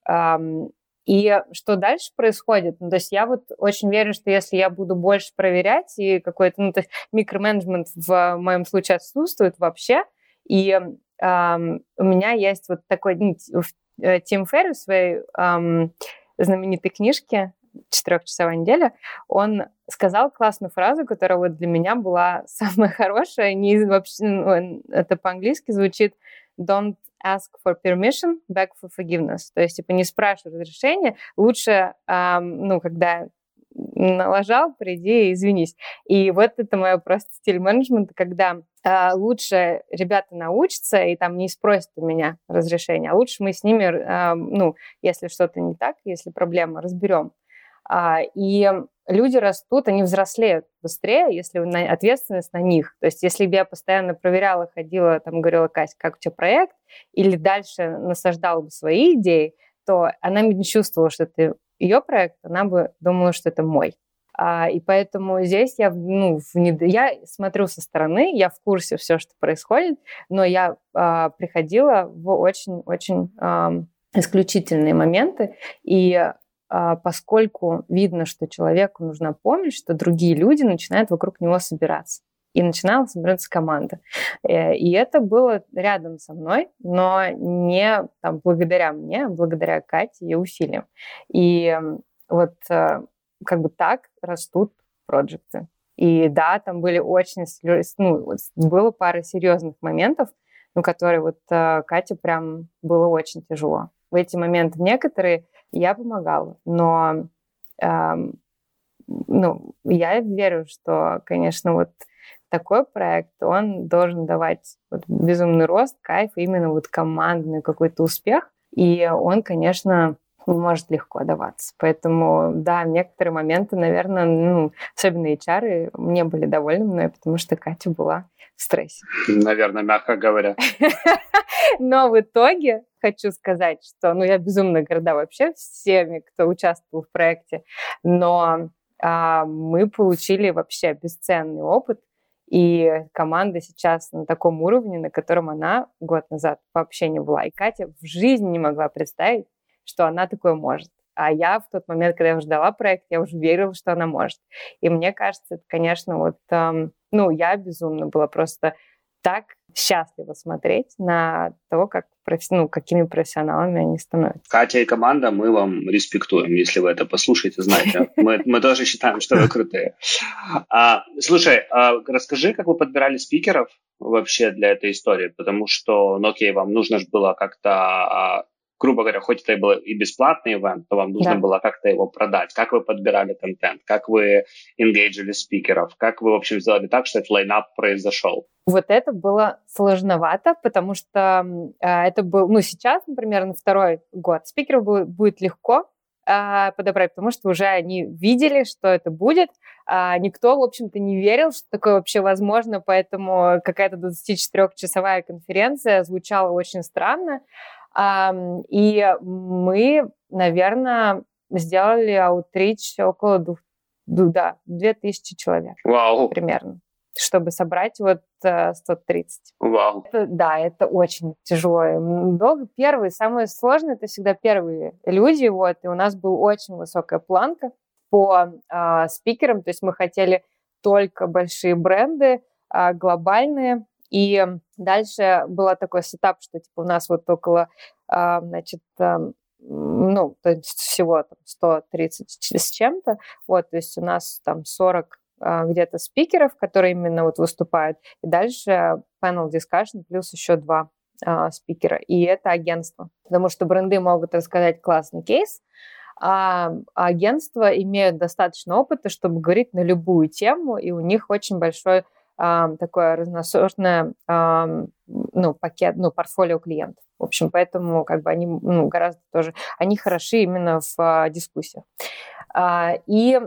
И что дальше происходит? Ну, то есть я вот очень верю, что если я буду больше проверять, и какой-то, ну, то есть микроменеджмент в моем случае отсутствует вообще, и эм, у меня есть вот такой ну, в Тим Ферри в своей эм, знаменитой книжке четырехчасовая неделя, он сказал классную фразу, которая вот для меня была самая хорошая. Не вообще, ну, это по-английски звучит don't ask for permission, beg for forgiveness. То есть, типа, не спрашивай разрешения. Лучше, эм, ну, когда налажал, приди и извинись. И вот это мое просто стиль менеджмента, когда э, лучше ребята научатся и там не спросят у меня разрешения, а лучше мы с ними, э, ну, если что-то не так, если проблема, разберем. А, и люди растут, они взрослеют быстрее, если ответственность на них. То есть если бы я постоянно проверяла, ходила, там, говорила, Катя, как у тебя проект, или дальше насаждала бы свои идеи, то она бы не чувствовала, что это ее проект, она бы думала, что это мой. А, и поэтому здесь я, ну, внед... я смотрю со стороны, я в курсе все, что происходит, но я а, приходила в очень-очень а, исключительные моменты, и поскольку видно, что человеку нужна помощь, что другие люди начинают вокруг него собираться. И начинала собираться команда. Э, и это было рядом со мной, но не там, благодаря мне, а благодаря Кате и усилиям. И вот э, как бы так растут проекты. И да, там были очень, ну, было пара серьезных моментов, ну, которые вот э, Кате прям было очень тяжело. в эти моменты некоторые я помогала, но эм, ну, я верю, что, конечно, вот такой проект, он должен давать вот безумный рост, кайф, именно вот командный какой-то успех. И он, конечно, может легко даваться. Поэтому, да, некоторые моменты, наверное, ну, особенно HR не были довольны мной, потому что Катя была в стрессе. Наверное, мягко говоря. Но в итоге хочу сказать, что ну, я безумно горда вообще всеми, кто участвовал в проекте, но а, мы получили вообще бесценный опыт, и команда сейчас на таком уровне, на котором она год назад вообще не была. И Катя в жизни не могла представить, что она такое может. А я в тот момент, когда я ждала проект, я уже верила, что она может. И мне кажется, это, конечно, вот, эм, ну, я безумно была просто так счастлива смотреть на того, как ну, какими профессионалами они становятся. Катя и команда, мы вам респектуем, если вы это послушаете, знаете. Мы, мы тоже считаем, что вы крутые. А, слушай, а расскажи, как вы подбирали спикеров вообще для этой истории, потому что, ну окей, вам нужно же было как-то а, грубо говоря, хоть это и был и бесплатный ивент, то вам нужно да. было как-то его продать. Как вы подбирали контент, как вы engagили спикеров, как вы, в общем, сделали так, что этот лайнап произошел? Вот это было сложновато, потому что э, это был, ну, сейчас, например, на второй год спикеров будет, будет легко, э, подобрать, потому что уже они видели, что это будет. А никто, в общем-то, не верил, что такое вообще возможно, поэтому какая-то 24-часовая конференция звучала очень странно. И мы, наверное, сделали аутрич около двух, да, 2000 человек. Вау. Примерно чтобы собрать вот 130. Э, Вау. Это, да, это очень тяжело. Долго. Первые, самое сложное, это всегда первые люди, вот, и у нас была очень высокая планка по э, спикерам, то есть мы хотели только большие бренды, э, глобальные, и дальше был такой сетап, что типа у нас вот около, а, значит, ну, то есть всего там 130 с чем-то, вот, то есть у нас там 40 а, где-то спикеров, которые именно вот выступают, и дальше panel discussion плюс еще два а, спикера, и это агентство, потому что бренды могут рассказать классный кейс, а агентства имеют достаточно опыта, чтобы говорить на любую тему, и у них очень большой такое разносортное ну, пакет, ну, портфолио клиентов. В общем, поэтому как бы они ну, гораздо тоже, они хороши именно в а, дискуссиях. А, и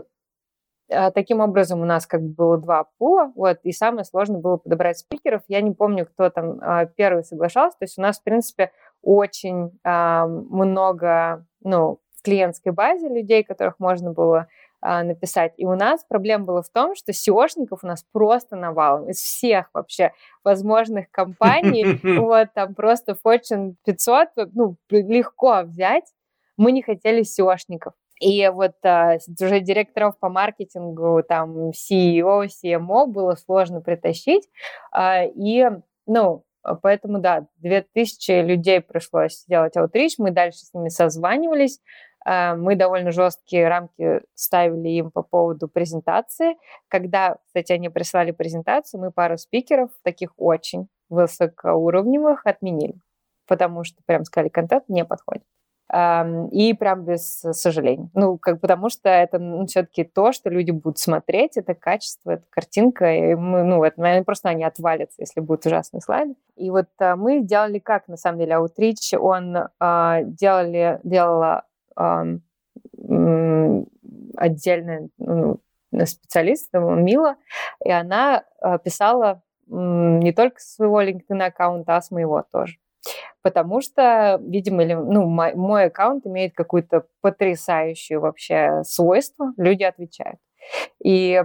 а, таким образом у нас как бы было два пула, вот, и самое сложное было подобрать спикеров. Я не помню, кто там первый соглашался, то есть у нас, в принципе, очень много, ну, в клиентской базе людей, которых можно было а, написать. И у нас проблема была в том, что SEOшников у нас просто навалом из всех вообще возможных компаний. Вот там просто Fortune 500, ну, легко взять. Мы не хотели SEOшников. И вот а, уже директоров по маркетингу, там, CEO, CMO было сложно притащить. А, и, ну, поэтому, да, 2000 людей пришлось сделать аутрич, мы дальше с ними созванивались, мы довольно жесткие рамки ставили им по поводу презентации. Когда, кстати, они прислали презентацию, мы пару спикеров, таких очень высокоуровневых, отменили, потому что прям сказали, контент не подходит. Эм, и прям без сожалений. Ну, как, потому что это ну, все-таки то, что люди будут смотреть, это качество, это картинка, и мы, ну, это, наверное, просто они отвалятся, если будут ужасные слайды. И вот а, мы делали как, на самом деле, аутрич, он а, делали, делала отдельная ну, специалист, Мила, и она а, писала не только с своего LinkedIn аккаунта, а с моего тоже. Потому что, видимо, ну, мой, мой аккаунт имеет какое-то потрясающее вообще свойство, люди отвечают. И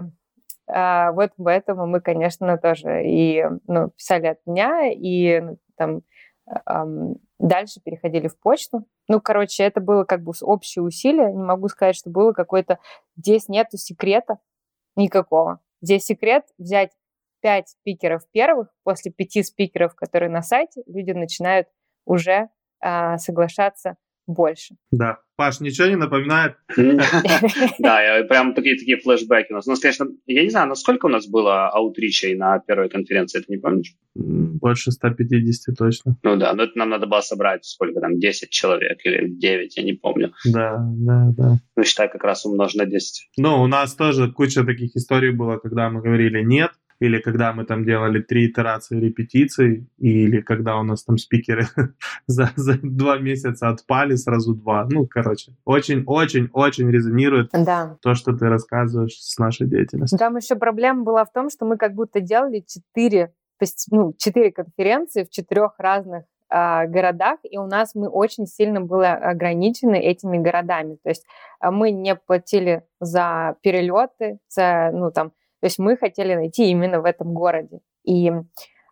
а, вот поэтому мы, конечно, тоже и ну, писали от меня, и ну, там Дальше переходили в почту. Ну, короче, это было как бы общее усилие. Не могу сказать, что было какое-то... Здесь нету секрета никакого. Здесь секрет взять пять спикеров первых, после пяти спикеров, которые на сайте, люди начинают уже а, соглашаться больше. Да. Паш, ничего не напоминает? Да, прям такие-такие флешбеки у нас. Ну, конечно, я не знаю, насколько у нас было аутричей на первой конференции, ты не помнишь? Больше 150 точно. Ну да, но это нам надо было собрать сколько там, 10 человек или 9, я не помню. Да, да, да. Ну, считай, как раз умножь на 10. Ну, у нас тоже куча таких историй было, когда мы говорили «нет», или когда мы там делали три итерации репетиций, или когда у нас там спикеры за, за два месяца отпали, сразу два. Ну, короче, очень-очень-очень резонирует да. то, что ты рассказываешь с нашей деятельностью. Там еще проблема была в том, что мы как будто делали четыре, ну, четыре конференции в четырех разных а, городах, и у нас мы очень сильно были ограничены этими городами. То есть а, мы не платили за перелеты, за, ну, там, то есть мы хотели найти именно в этом городе. И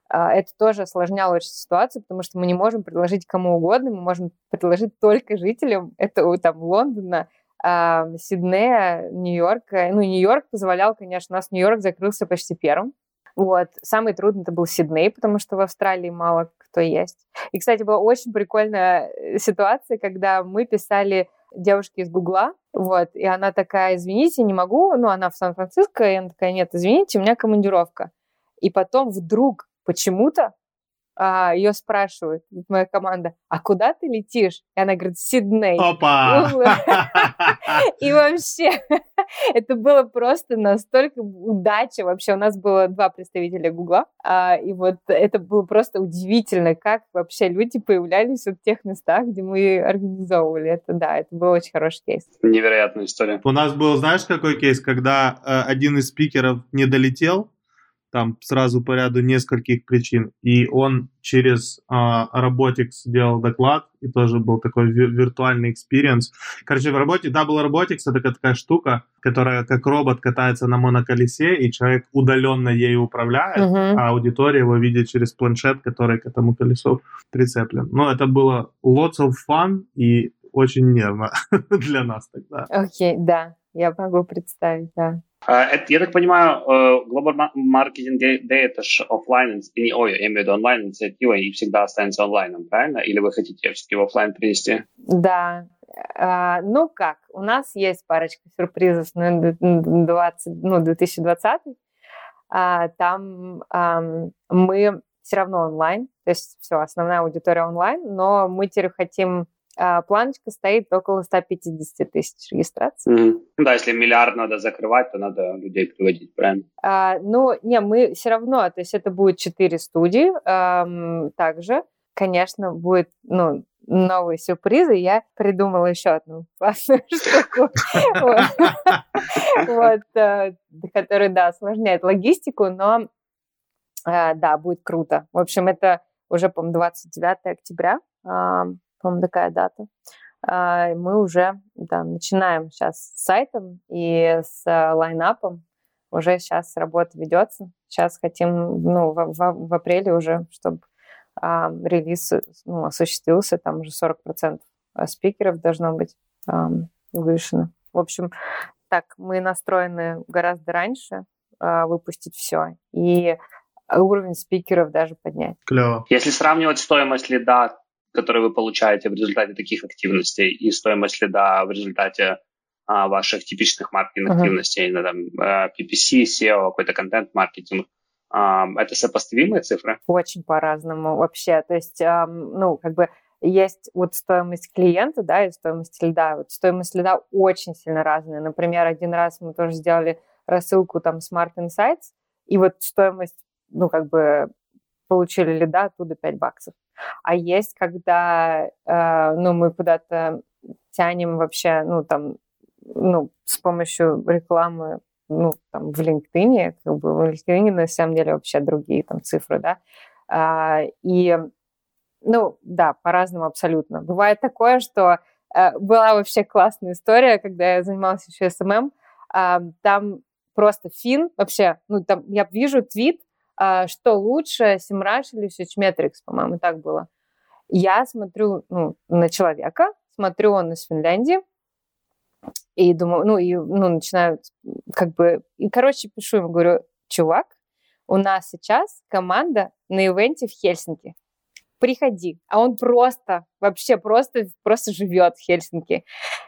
а, это тоже осложняло очень ситуацию, потому что мы не можем предложить кому угодно, мы можем предложить только жителям этого там Лондона, Сиднея, Нью-Йорка. Ну, Нью-Йорк позволял, конечно, у нас Нью-Йорк закрылся почти первым. Вот. Самый трудный это был Сидней, потому что в Австралии мало кто есть. И, кстати, была очень прикольная э, ситуация, когда мы писали девушке из Гугла, вот, и она такая, извините, не могу, ну, она в Сан-Франциско, и она такая, нет, извините, у меня командировка. И потом вдруг почему-то а, ее спрашивают, моя команда, а куда ты летишь? И она говорит, Сидней. Опа! И вообще, это было просто настолько удача. Вообще, у нас было два представителя Гугла, а, и вот это было просто удивительно, как вообще люди появлялись в тех местах, где мы организовывали это. Да, это был очень хороший кейс. Невероятная история. У нас был, знаешь, какой кейс, когда э, один из спикеров не долетел, там сразу по ряду нескольких причин. И он через а, Robotics делал доклад, и тоже был такой ви- виртуальный experience. Короче, в работе Double Robotics это такая штука, которая как робот катается на моноколесе, и человек удаленно ею управляет, uh-huh. а аудитория его видит через планшет, который к этому колесу прицеплен. Но это было lots of fun и очень нервно для нас тогда. Окей, okay, да, я могу представить, да. А, это, я так понимаю, э, Global Marketing Day это же офлайн, ой, я имею в виду онлайн инициатива и всегда останется онлайном, правильно? Или вы хотите все-таки в офлайн принести? Да. А, ну как, у нас есть парочка сюрпризов на 20, ну, 2020. А, там мы все равно онлайн, то есть все, основная аудитория онлайн, но мы теперь хотим а, планочка стоит около 150 тысяч регистраций. Mm-hmm. Да, если миллиард надо закрывать, то надо людей приводить, правильно? А, ну, не, мы все равно, то есть это будет 4 студии эм, также. Конечно, будет, ну, новые сюрпризы. Я придумала еще одну классную штуку, э, которая, да, осложняет логистику, но э, да, будет круто. В общем, это уже, по-моему, 29 октября по-моему, такая дата. А, мы уже да, начинаем сейчас с сайтом и с э, лайнапом. Уже сейчас работа ведется. Сейчас хотим, ну, в, в, в апреле уже, чтобы а, релиз ну, осуществился, там уже 40% э, спикеров должно быть а, вывешено. В общем, так, мы настроены гораздо раньше а, выпустить все. И уровень спикеров даже поднять. Клево. Если сравнивать стоимость лида которые вы получаете в результате таких активностей и стоимость следа в результате а, ваших типичных маркетинг uh-huh. там, э, PPC, SEO, какой-то контент-маркетинг, а, это сопоставимые цифры? Очень по-разному вообще. То есть, ну, как бы есть вот стоимость клиента, да, и стоимость льда. Вот стоимость льда очень сильно разная. Например, один раз мы тоже сделали рассылку там Smart Insights, и вот стоимость, ну, как бы получили льда оттуда 5 баксов. А есть, когда э, ну, мы куда-то тянем вообще, ну, там, ну, с помощью рекламы, ну, там, в LinkedIn, как бы в LinkedIn на самом деле вообще другие там цифры, да, а, и, ну, да, по-разному абсолютно. Бывает такое, что э, была вообще классная история, когда я занималась еще SMM, э, там просто фин вообще, ну, там я вижу твит, что лучше, Simrush или Switchmetrics, по-моему, так было. Я смотрю ну, на человека, смотрю, он из Финляндии, и думаю, ну, и ну, начинаю как бы... И, короче, пишу ему, говорю, чувак, у нас сейчас команда на ивенте в Хельсинки. приходи. А он просто, вообще просто, просто живет в Хельсинки.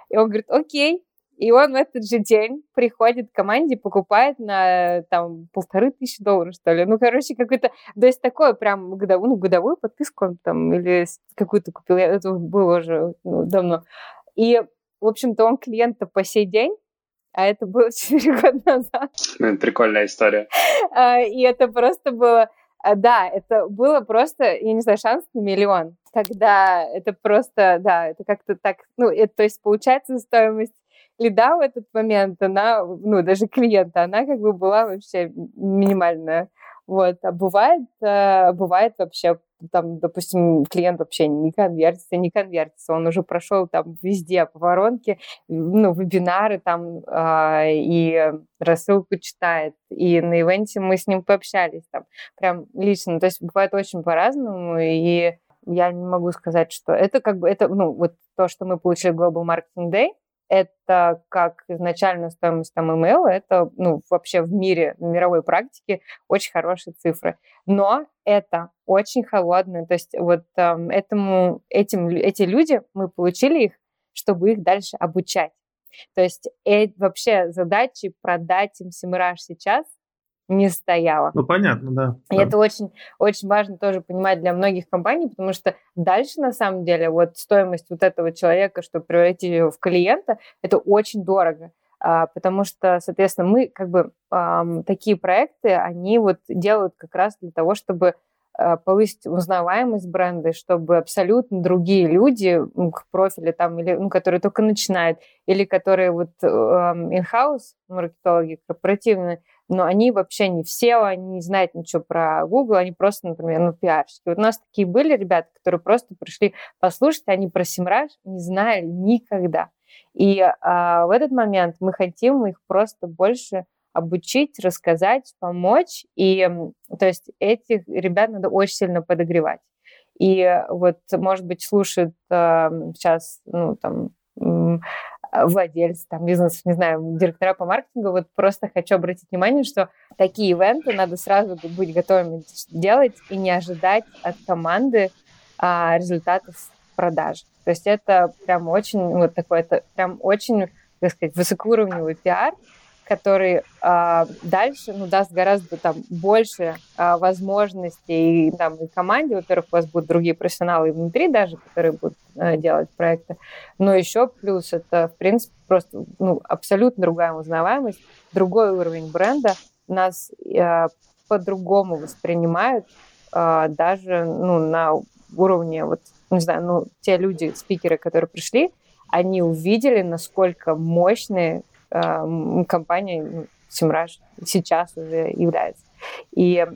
И он говорит, окей, и он в этот же день приходит к команде, покупает на там полторы тысячи долларов, что ли. Ну, короче, какой-то... То есть такое прям годовую, ну, годовую подписку он там или какую-то купил. Это было уже ну, давно. И, в общем-то, он клиента по сей день, а это было 4 года назад. Прикольная история. А, и это просто было... А, да, это было просто, я не знаю, шанс на миллион. Тогда это просто, да, это как-то так, ну, это, то есть получается стоимость лида в этот момент, она, ну, даже клиента, она как бы была вообще минимальная. Вот. А бывает, э, бывает вообще, там, допустим, клиент вообще не конвертится, не конвертится, он уже прошел там везде по воронке, ну, вебинары там, э, и рассылку читает, и на ивенте мы с ним пообщались там, прям лично, то есть бывает очень по-разному, и я не могу сказать, что это как бы, это, ну, вот то, что мы получили Global Marketing Day, это как изначальная стоимость там email, это ну, вообще в мире, в мировой практике очень хорошие цифры. Но это очень холодно. То есть вот эм, этому, этим, эти люди, мы получили их, чтобы их дальше обучать. То есть э, вообще задачи продать им Семираж сейчас не стояла. Ну, понятно, да. И да. это очень, очень важно тоже понимать для многих компаний, потому что дальше, на самом деле, вот стоимость вот этого человека, чтобы превратить его в клиента, это очень дорого. А, потому что, соответственно, мы как бы такие проекты, они вот делают как раз для того, чтобы а, повысить узнаваемость бренда, чтобы абсолютно другие люди, к профилю там, или, ну, которые только начинают, или которые вот in-house маркетологи корпоративные, но они вообще не все, они не знают ничего про Google, они просто, например, ну, пиарщики. Вот у нас такие были ребята, которые просто пришли послушать, они про Симраж не знали никогда. И а, в этот момент мы хотим их просто больше обучить, рассказать, помочь. И, то есть, этих ребят надо очень сильно подогревать. И вот, может быть, слушают э, сейчас, ну, там, Э, владельцы там, бизнеса, не знаю, директора по маркетингу, вот просто хочу обратить внимание, что такие ивенты надо сразу быть готовыми делать и не ожидать от команды а, результатов продаж. То есть это прям очень, вот такой, это прям очень, так сказать, высокоуровневый пиар, который э, дальше ну, даст гораздо там больше э, возможностей и, там, и команде. Во-первых, у вас будут другие профессионалы внутри даже, которые будут э, делать проекты. Но еще плюс это, в принципе, просто ну, абсолютно другая узнаваемость, другой уровень бренда. Нас э, по-другому воспринимают э, даже ну, на уровне, вот, не знаю, ну, те люди, спикеры, которые пришли, они увидели, насколько мощные компания Симраж сейчас уже является. И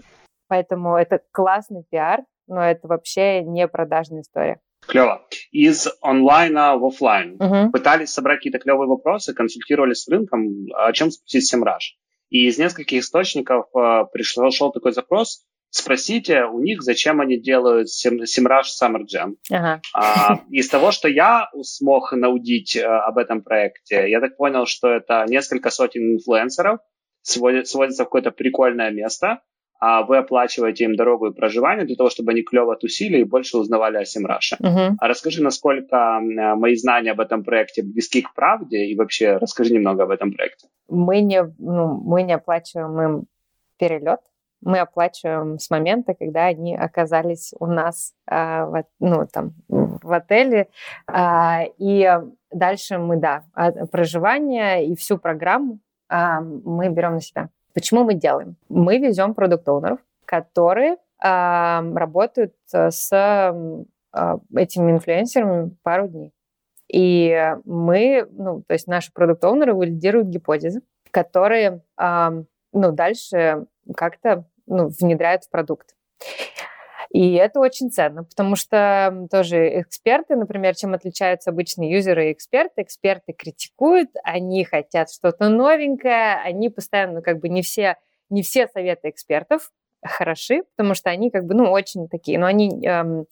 поэтому это классный пиар, но это вообще не продажная история. Клево. Из онлайна в офлайн. Угу. Пытались собрать какие-то клевые вопросы, консультировались с рынком, о чем спросить Семраж. И из нескольких источников э, пришел шел такой запрос, спросите у них, зачем они делают Simrush Summer Jam. Ага. А, из того, что я смог наудить а, об этом проекте, я так понял, что это несколько сотен инфлюенсеров сводят, сводятся в какое-то прикольное место, а вы оплачиваете им дорогу и проживание для того, чтобы они клево тусили и больше узнавали о Semrush е. Uh-huh. А расскажи, насколько мои знания об этом проекте близки к правде, и вообще расскажи немного об этом проекте. Мы не, ну, мы не оплачиваем им перелет, мы оплачиваем с момента, когда они оказались у нас э, в, ну, там, в отеле. Э, и дальше мы, да, проживание и всю программу э, мы берем на себя. Почему мы делаем? Мы везем продукт-оунеров, которые э, работают с э, этими инфлюенсерами пару дней. И мы, ну, то есть наши продукт-оунеры валидируют гипотезы, которые, э, ну, дальше как-то ну, внедряют в продукт. И это очень ценно, потому что тоже эксперты, например, чем отличаются обычные юзеры и эксперты, эксперты критикуют, они хотят что-то новенькое, они постоянно, как бы не все, не все советы экспертов хороши, потому что они как бы, ну, очень такие, но они эм,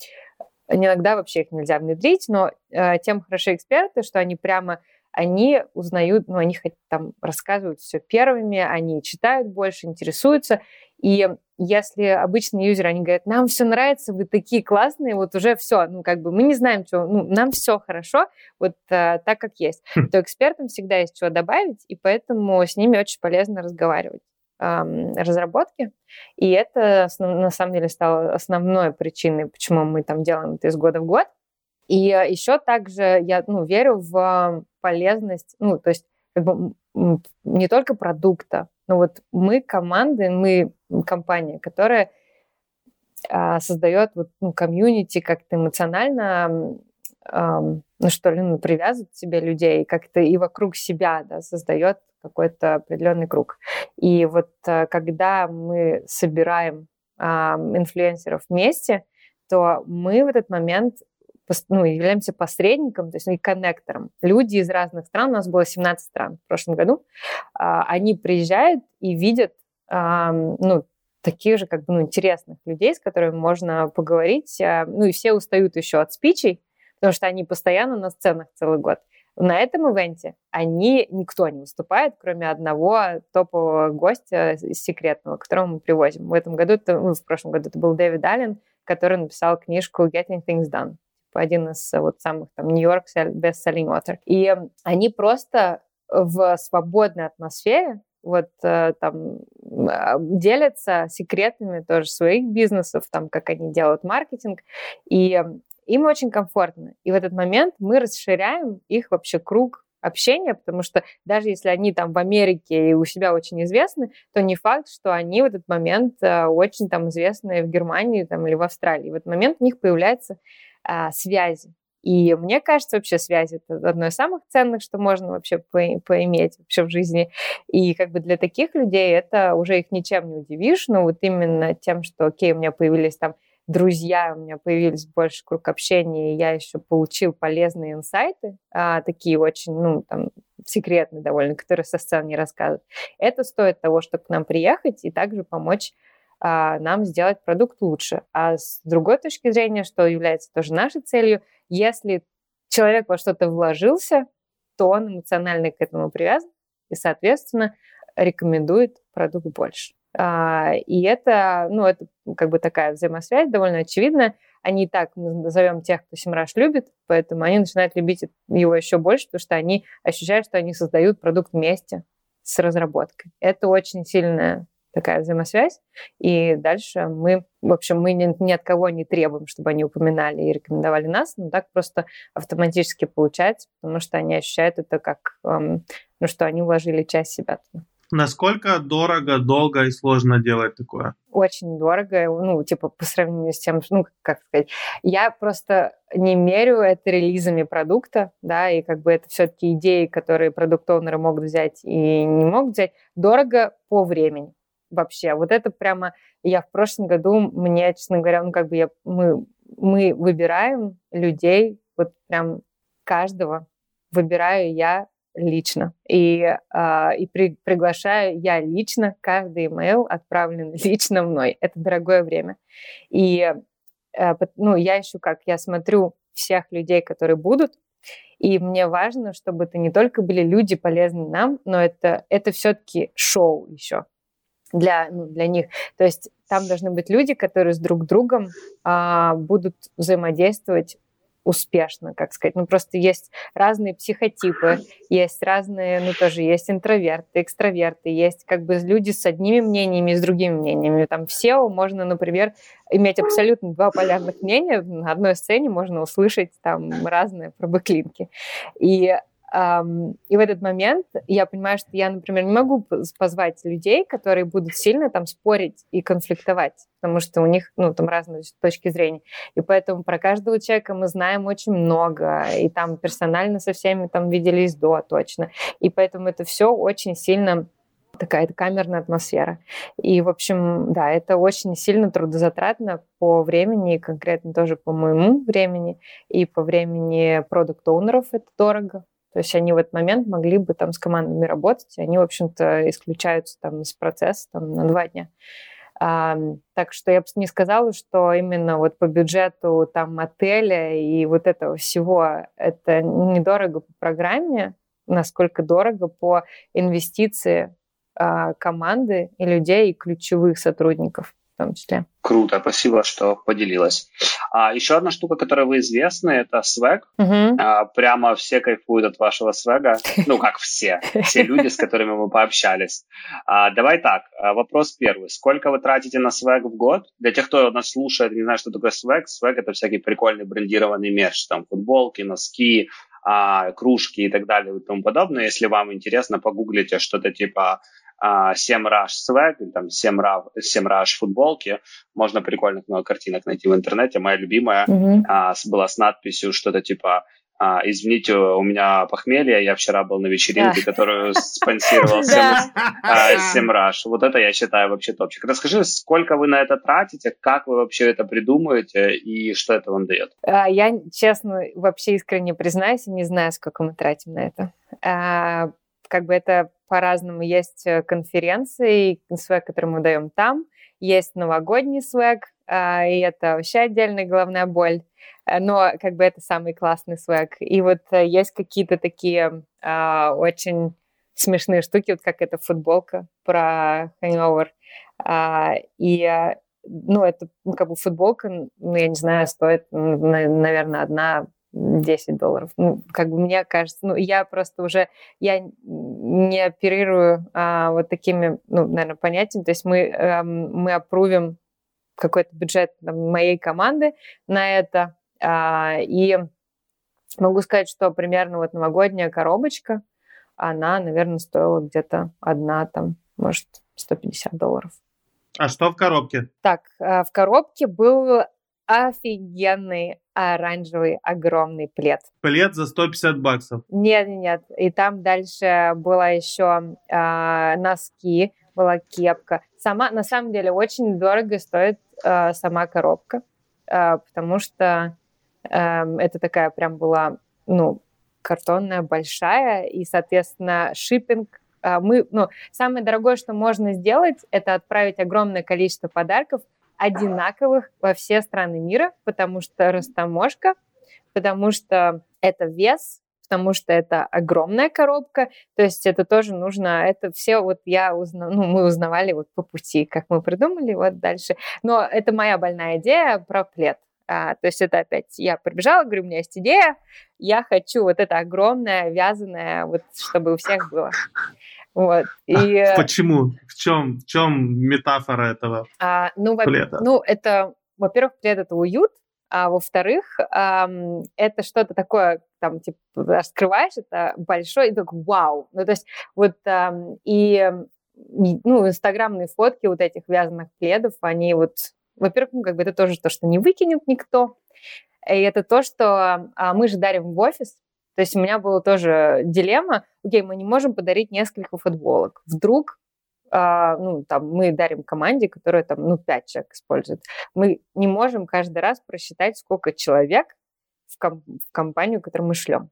иногда вообще их нельзя внедрить, но э, тем хороши эксперты, что они прямо они узнают, ну, они хоть там рассказывают все первыми, они читают больше, интересуются, И если обычные юзеры, они говорят, нам все нравится, вы такие классные, вот уже все, ну, как бы мы не знаем, что, ну, нам все хорошо, вот э, так, как есть, хм. то экспертам всегда есть чего добавить, и поэтому с ними очень полезно разговаривать разработки. И это на самом деле стало основной причиной, почему мы там делаем это из года в год. И еще также я ну, верю в полезность, ну, то есть как бы не только продукта, но вот мы команды, мы компания, которая а, создает вот, ну, комьюнити как-то эмоционально, ну что ли, ну, привязывает к себе людей, как-то и вокруг себя да, создает какой-то определенный круг. И вот а, когда мы собираем инфлюенсеров вместе, то мы в этот момент ну, являемся посредником, то есть ну, и коннектором. Люди из разных стран, у нас было 17 стран в прошлом году, а, они приезжают и видят ну, таких же как бы ну, интересных людей, с которыми можно поговорить. А, ну и все устают еще от спичей, потому что они постоянно на сценах целый год. На этом ивенте они, никто не выступает, кроме одного топового гостя секретного, которого мы привозим. В этом году, это, ну, в прошлом году это был Дэвид Аллен, который написал книжку Getting Things Done один из э, вот самых там Нью-Йорк best-selling author. И они просто в свободной атмосфере вот э, там а, делятся секретами тоже своих бизнесов, там, как они делают маркетинг, и им очень комфортно. И в этот момент мы расширяем их вообще круг общения, потому что даже если они там в Америке и у себя очень известны, то не факт, что они в этот момент э, очень там известны в Германии там, или в Австралии. В этот момент у них появляется а, связи. И мне кажется, вообще связи это одно из самых ценных, что можно вообще по поиметь вообще в жизни. И как бы для таких людей это уже их ничем не удивишь, но вот именно тем, что, окей, у меня появились там друзья, у меня появились больше круг общения, и я еще получил полезные инсайты, а, такие очень, ну, там, секретные довольно, которые со сцены не рассказывают. Это стоит того, чтобы к нам приехать и также помочь нам сделать продукт лучше. А с другой точки зрения, что является тоже нашей целью, если человек во что-то вложился, то он эмоционально к этому привязан и, соответственно, рекомендует продукт больше. А, и это, ну, это как бы такая взаимосвязь довольно очевидная. Они и так, мы назовем тех, кто Симраш любит, поэтому они начинают любить его еще больше, потому что они ощущают, что они создают продукт вместе с разработкой. Это очень сильная такая взаимосвязь. И дальше мы, в общем, мы ни, ни от кого не требуем, чтобы они упоминали и рекомендовали нас, но так просто автоматически получается, потому что они ощущают это как, эм, ну, что они вложили часть себя туда. Насколько дорого, долго и сложно делать такое? Очень дорого, ну, типа, по сравнению с тем, ну, как сказать, я просто не мерю это релизами продукта, да, и как бы это все-таки идеи, которые продукт-оунеры могут взять и не могут взять, дорого по времени вообще. Вот это прямо я в прошлом году, мне, честно говоря, ну как бы я, мы, мы выбираем людей, вот прям каждого выбираю я лично. И, э, и при, приглашаю я лично, каждый email отправлен лично мной. Это дорогое время. И э, ну, я ищу как, я смотрю всех людей, которые будут, и мне важно, чтобы это не только были люди полезные нам, но это, это все-таки шоу еще для, ну, для них. То есть там должны быть люди, которые с друг другом а, будут взаимодействовать успешно, как сказать. Ну, просто есть разные психотипы, есть разные, ну, тоже есть интроверты, экстраверты, есть как бы люди с одними мнениями, с другими мнениями. Там в SEO можно, например, иметь абсолютно два полярных мнения. На одной сцене можно услышать там разные про бэклинки. И и в этот момент я понимаю, что я, например, не могу позвать людей, которые будут сильно там спорить и конфликтовать, потому что у них, ну, там разные точки зрения. И поэтому про каждого человека мы знаем очень много, и там персонально со всеми там виделись до точно. И поэтому это все очень сильно такая камерная атмосфера. И, в общем, да, это очень сильно трудозатратно по времени, конкретно тоже по моему времени, и по времени продукт-оунеров это дорого, то есть они в этот момент могли бы там с командами работать, они, в общем-то, исключаются там из процесса там, на два дня. А, так что я бы не сказала, что именно вот по бюджету там отеля и вот этого всего это недорого по программе, насколько дорого по инвестиции а, команды и людей, и ключевых сотрудников в том числе. Круто, спасибо, что поделилась. А, еще одна штука, которой вы известны, это свэг. Угу. А, прямо все кайфуют от вашего свега. Ну, как все. Все люди, с которыми мы пообщались. А, давай так, а, вопрос первый. Сколько вы тратите на свэг в год? Для тех, кто нас слушает, не знает, что такое свэг. Свэг — это всякий прикольный брендированный мерч. Там футболки, носки, а, кружки и так далее и тому подобное. Если вам интересно, погуглите что-то типа а, 7 Rush Swag, или там 7 Rush, 7 Rush футболки. Можно прикольных много картинок найти в интернете. Моя любимая Мгм. а, была с надписью что-то типа а, «Извините, у меня похмелье, я вчера был на вечеринке, которую спонсировал Да. а. Вот это я считаю вообще топчик. Расскажи, сколько вы на это тратите, как вы вообще это придумываете и что это вам дает? А, Я, честно, вообще искренне признаюсь, не знаю, сколько мы тратим на это. А, Как бы это по-разному. Есть э, конференции, свэг, который мы даем там, есть новогодний свэг, а, и это вообще отдельная головная боль. А, Но как бы это самый классный свэг. И вот э, есть какие-то такие а, очень смешные штуки, вот как эта футболка про Hangover. А, И э, ну, это ну, как бы футболка, ну, я не знаю, стоит, наверное, одна 10 долларов. Ну, как бы мне кажется, ну, я просто уже, я не оперирую а, вот такими, ну, наверное, понятиями. То есть мы, эм, мы опрувим какой-то бюджет там, моей команды на это. а, и могу сказать, что примерно вот новогодняя коробочка, она, наверное, стоила где-то одна там, может, 150 долларов. А что в коробке? Так, а, в коробке был офигенный оранжевый огромный плед. Плед за 150 баксов. Нет, нет. И там дальше была еще а, носки, была кепка. Сама, на самом деле, очень дорого стоит а, сама коробка, а, потому что а, это такая прям была, ну, картонная, большая, и, соответственно, шиппинг. а, мы, ну, самое дорогое, что можно сделать, это отправить огромное количество подарков одинаковых во все страны мира, потому что растаможка, потому что это вес, потому что это огромная коробка, то есть это тоже нужно, это все вот я узна, ну, мы узнавали вот по пути, как мы придумали, вот дальше. Но это моя больная идея про плед. А, то есть это опять я прибежала, говорю, у меня есть идея, я хочу вот это огромное, вязаное, вот чтобы у всех было. Вот. И, А Почему? В чем, в чем метафора этого? а, ну, во- Пледа. ну, это, во-первых, плед это уют, а во-вторых, ам, это что-то такое, там, типа, раскрываешь, это большой, и такой, вау. Ну, то есть, вот, ам, и, ну, инстаграмные фотки вот этих вязаных пледов, они вот, во-первых, ну, как бы это тоже то, что не выкинет никто, и это то, что а, мы же дарим в офис, то есть у меня была тоже дилемма, окей, мы не можем подарить несколько футболок. Вдруг а, ну, там, мы дарим команде, которая там, ну, пять человек использует. Мы не можем каждый раз просчитать, сколько человек в, ком- в компанию, которую мы шлем.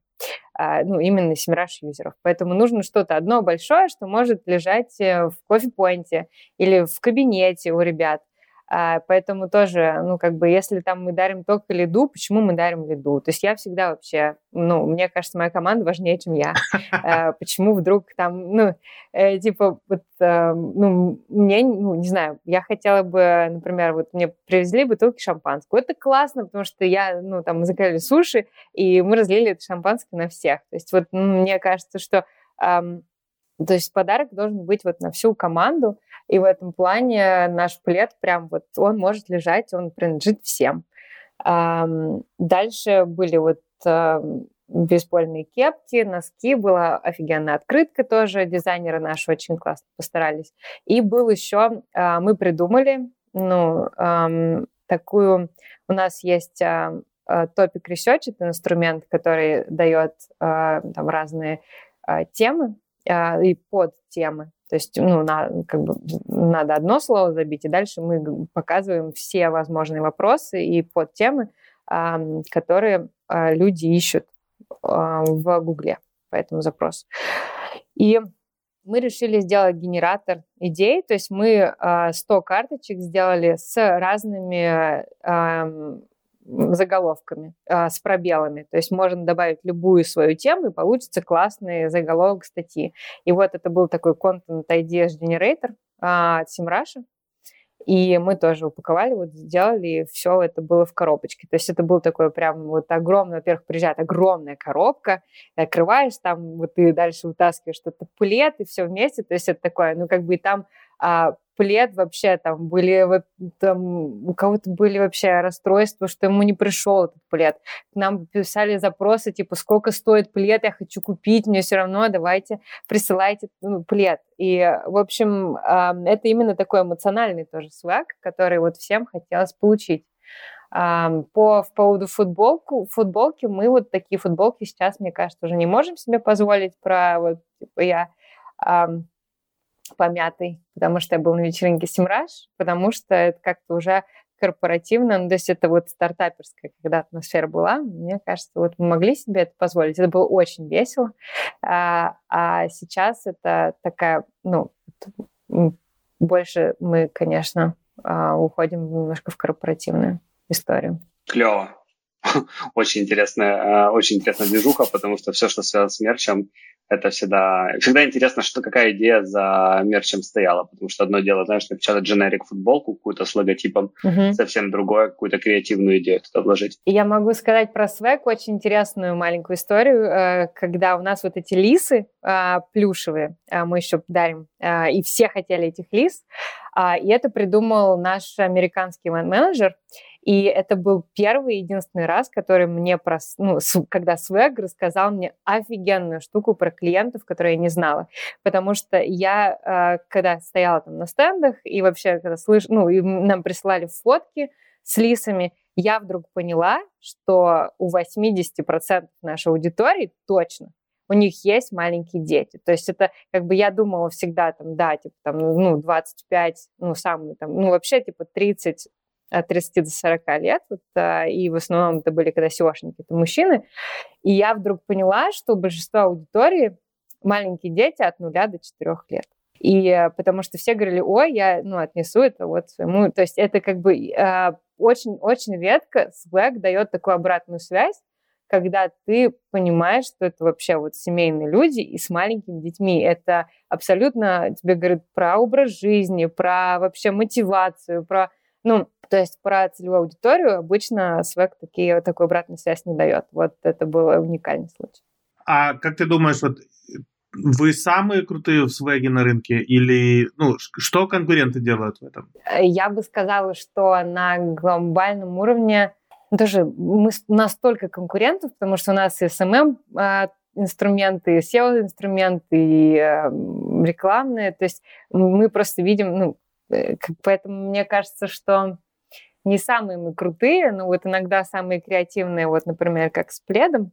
А, ну, именно семераж юзеров. Поэтому нужно что-то одно большое, что может лежать э, в кофе-поинте или в кабинете у ребят. А, поэтому тоже, ну, как бы, если там мы дарим только лиду, почему мы дарим лиду? То есть я всегда вообще, ну, мне кажется, моя команда важнее, чем я. А, Почему вдруг там, ну, э, типа, вот, э, ну, мне, ну, не знаю, я хотела бы, например, вот мне привезли бутылки шампанского. Это классно, потому что я, ну, там, мы заказали суши, и мы разлили это шампанское на всех. То есть вот мне кажется, что то есть подарок должен быть вот на всю команду, и в этом плане наш плед прям вот, он может лежать, он принадлежит всем. Дальше были вот ам, бейсбольные кепки, носки, была офигенная открытка тоже, дизайнеры наши очень классно постарались. И был еще, а, мы придумали, ну, такую, у нас есть а, а, Topic Research, это инструмент, который дает а, там разные а, темы а, и под темы. То есть, ну, на, как бы, надо одно слово забить, и дальше мы показываем все возможные вопросы и под темы, ам, которые а, люди ищут а, в Гугле по этому запросу. И мы решили сделать генератор идей, то есть мы а, 100 карточек сделали с разными заголовками э, с пробелами. То есть можно добавить любую свою тему, и получится классный заголовок статьи. И вот это был такой Content Ideas Generator от Simrush. И мы тоже упаковали, вот сделали, и все это было в коробочке. То есть это был такой прям вот огромный, во-первых, приезжает огромная коробка, открываешь там, вот ты дальше вытаскиваешь что-то плед, и все вместе. То есть это такое, ну как бы и там а, плед вообще там были, там, у кого-то были вообще расстройства, что ему не пришел этот плед. К нам писали запросы, типа, сколько стоит плед, я хочу купить, мне все равно, давайте, присылайте ну, плед. И, в общем, это именно такой эмоциональный тоже свек, который вот всем хотелось получить. По, по поводу футболку, футболки, мы вот такие футболки сейчас, мне кажется, уже не можем себе позволить про вот, типа, я помятый, потому что я был на вечеринке Симраж, потому что это как-то уже корпоративно, ну, то есть это вот стартаперская, когда атмосфера была, мне кажется, вот мы могли себе это позволить, это было очень весело, а, а сейчас это такая, ну, больше мы, конечно, а, уходим немножко в корпоративную историю. Клево. Очень интересная, а, очень интересная движуха, потому что все, что связано с мерчем, это всегда, всегда интересно, что какая идея за мерчем стояла, потому что одно дело, знаешь, напечатать дженерик футболку какую-то с логотипом, угу. совсем другое, какую-то креативную идею туда вложить. Я могу сказать про свек очень интересную маленькую историю, э, когда у нас вот эти лисы а, плюшевые, а, мы еще дарим, а, и все хотели этих лис, и это придумал наш американский менеджер, и это был первый и единственный раз, который мне, прос... ну, с... когда Свэг рассказал мне офигенную штуку про клиентов, которые я не знала. Потому что я, э, когда стояла там на стендах, и вообще, когда слыш... ну, и нам присылали фотки с лисами, я вдруг поняла, что у 80% нашей аудитории точно у них есть маленькие дети. То есть это как бы я думала всегда там, да, типа там, ну, 25, ну, самый там, ну, вообще типа 30 от 30 до 40 лет, вот, а, и в основном это были когда SEOшники, это мужчины, и я вдруг поняла, что большинство аудитории маленькие дети от нуля до 4 лет. И э, потому что все говорили, ой, я ну, отнесу это вот своему. То есть это как бы очень-очень э, редко Slack дает такую обратную связь, когда ты понимаешь, что это вообще вот семейные люди и с маленькими детьми. Это абсолютно тебе говорит про образ жизни, про вообще мотивацию, про ну, то есть про целевую аудиторию обычно Swag такие, такой обратной связь не дает. Вот это был уникальный случай. А как ты думаешь, вот вы самые крутые в свеге на рынке или ну, что конкуренты делают в этом? Я бы сказала, что на глобальном уровне даже мы, у нас столько конкурентов, потому что у нас и SMM а, инструменты, и SEO-инструменты, и э, рекламные. То есть мы просто видим, ну, Э, поэтому мне кажется, что не самые мы крутые, но вот иногда самые креативные, вот, например, как с пледом.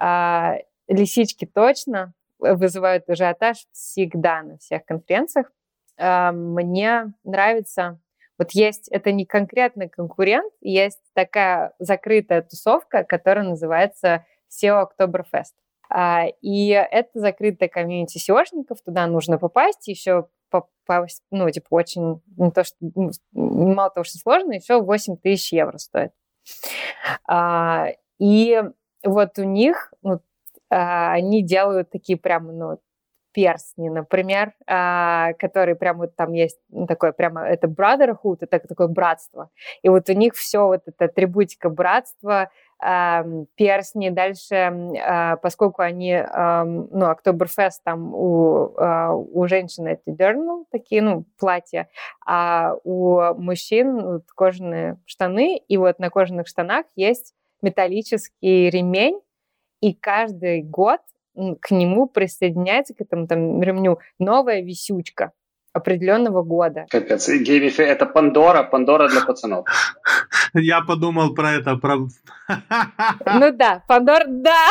А, лисички точно вызывают ажиотаж всегда на всех конференциях. А, мне нравится, вот есть, это не конкретный конкурент, есть такая закрытая тусовка, которая называется SEO Oktoberfest. А, и это закрытая комьюнити SEOшников, туда нужно попасть, еще попасть, ну, типа, очень, не то, что, ну, мало того, что сложно, еще 8 тысяч евро стоит. А, и вот у них, ну, а, они делают такие прям, ну, перстни, например, а, которые прям вот там есть ну, такое прямо, это brotherhood, это такое братство. И вот у них все вот эта атрибутика братства, перстни. Дальше, а, поскольку они, ну, Октоберфест, там у, а, у женщин это дернул, такие, ну, платья, а у мужчин вот, кожаные штаны, и вот на кожаных штанах есть металлический ремень, и каждый год к нему присоединяется, к этому там ремню, новая висючка определенного года. Капец, геймифи это Пандора, Пандора для пацанов. Я подумал про это, про... Ну да, Пандор, да,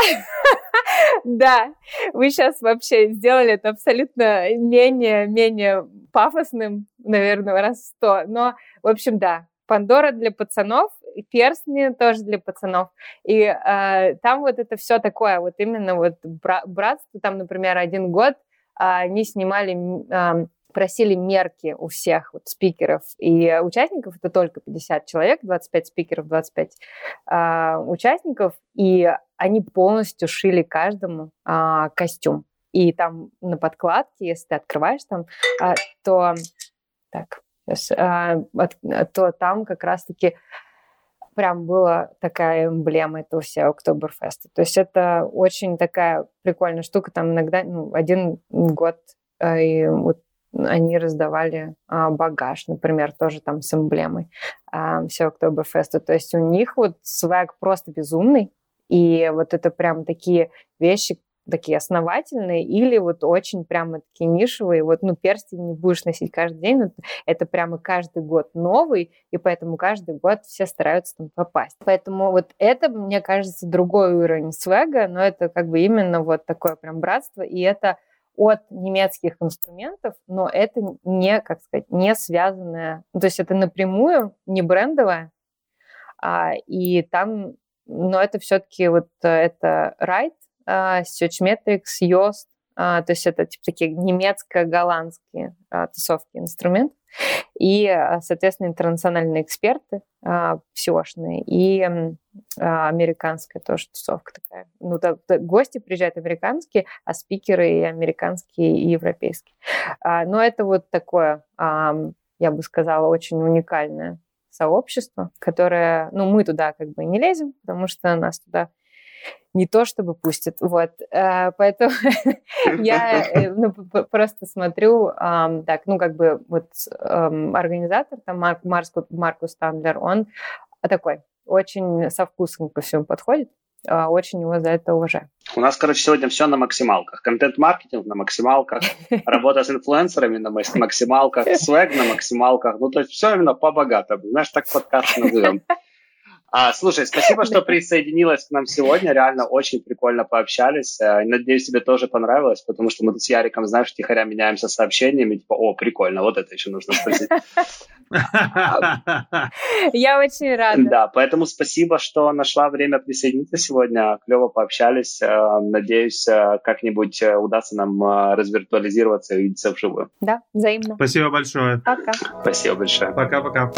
да. Вы сейчас вообще сделали это абсолютно менее, менее пафосным, наверное, раз сто. Но, в общем, да, Пандора для пацанов, и перстни тоже для пацанов. И э, там вот это все такое, вот именно вот бра- братство, там, например, один год э, они снимали э, просили мерки у всех вот, спикеров и участников. Это только 50 человек, 25 спикеров, 25 э, участников. И они полностью шили каждому э, костюм. И там на подкладке, если ты открываешь там, э, то... Так, сейчас, э, то там как раз-таки прям была такая эмблема этого всего Октоберфеста. То есть это очень такая прикольная штука. Там иногда ну, один год э, и вот они раздавали а, багаж, например, тоже там с эмблемой а, всего Октоберфеста. То есть у них вот свэг просто безумный, и вот это прям такие вещи, такие основательные или вот очень прямо такие нишевые. Вот, ну, перстень не будешь носить каждый день, но это прямо каждый год новый, и поэтому каждый год все стараются там попасть. Поэтому вот это, мне кажется, другой уровень свега, но это как бы именно вот такое прям братство, и это от немецких инструментов, но это не, как сказать, не связанное, ну, то есть это напрямую не брендовое, а, и там, но это все-таки вот э, это Райт, uh, Metrics, Yoast, uh, то есть это типа такие немецко-голландские uh, тусовки инструментов, и, соответственно, интернациональные эксперты uh, всеошные, и uh, американская тоже тусовка такая. Ну, так, так, гости приезжают американские, а спикеры и американские, и европейские. Но это вот такое, я бы сказала, очень уникальное сообщество, которое, ну, мы туда как бы не лезем, потому что нас туда не то чтобы пустят. Вот. Э, поэтому я э, ну, просто смотрю, так, ну, как бы вот организатор, там, Марк, Маркус Тандлер, он такой, очень со вкусом ко всему подходит, а, очень его за это уважаю. У нас, короче, сегодня все на максималках. Контент-маркетинг на максималках, работа с инфлюенсерами на максималках, свег на максималках. Ну, то есть все именно по-богатому. Знаешь, так подкаст назовем. А, слушай, спасибо, что присоединилась к нам сегодня. Реально очень прикольно пообщались. Э, надеюсь, тебе тоже понравилось, потому что мы тут с Яриком, знаешь, тихоря меняемся сообщениями. Типа, о, прикольно, вот это еще нужно спросить. Я очень рада. Да, поэтому спасибо, что нашла время присоединиться сегодня. Клево пообщались. Э, надеюсь, э, как-нибудь удастся нам развиртуализироваться и увидеться вживую. Да, взаимно. Спасибо большое. Пока. Спасибо большое. Пока-пока.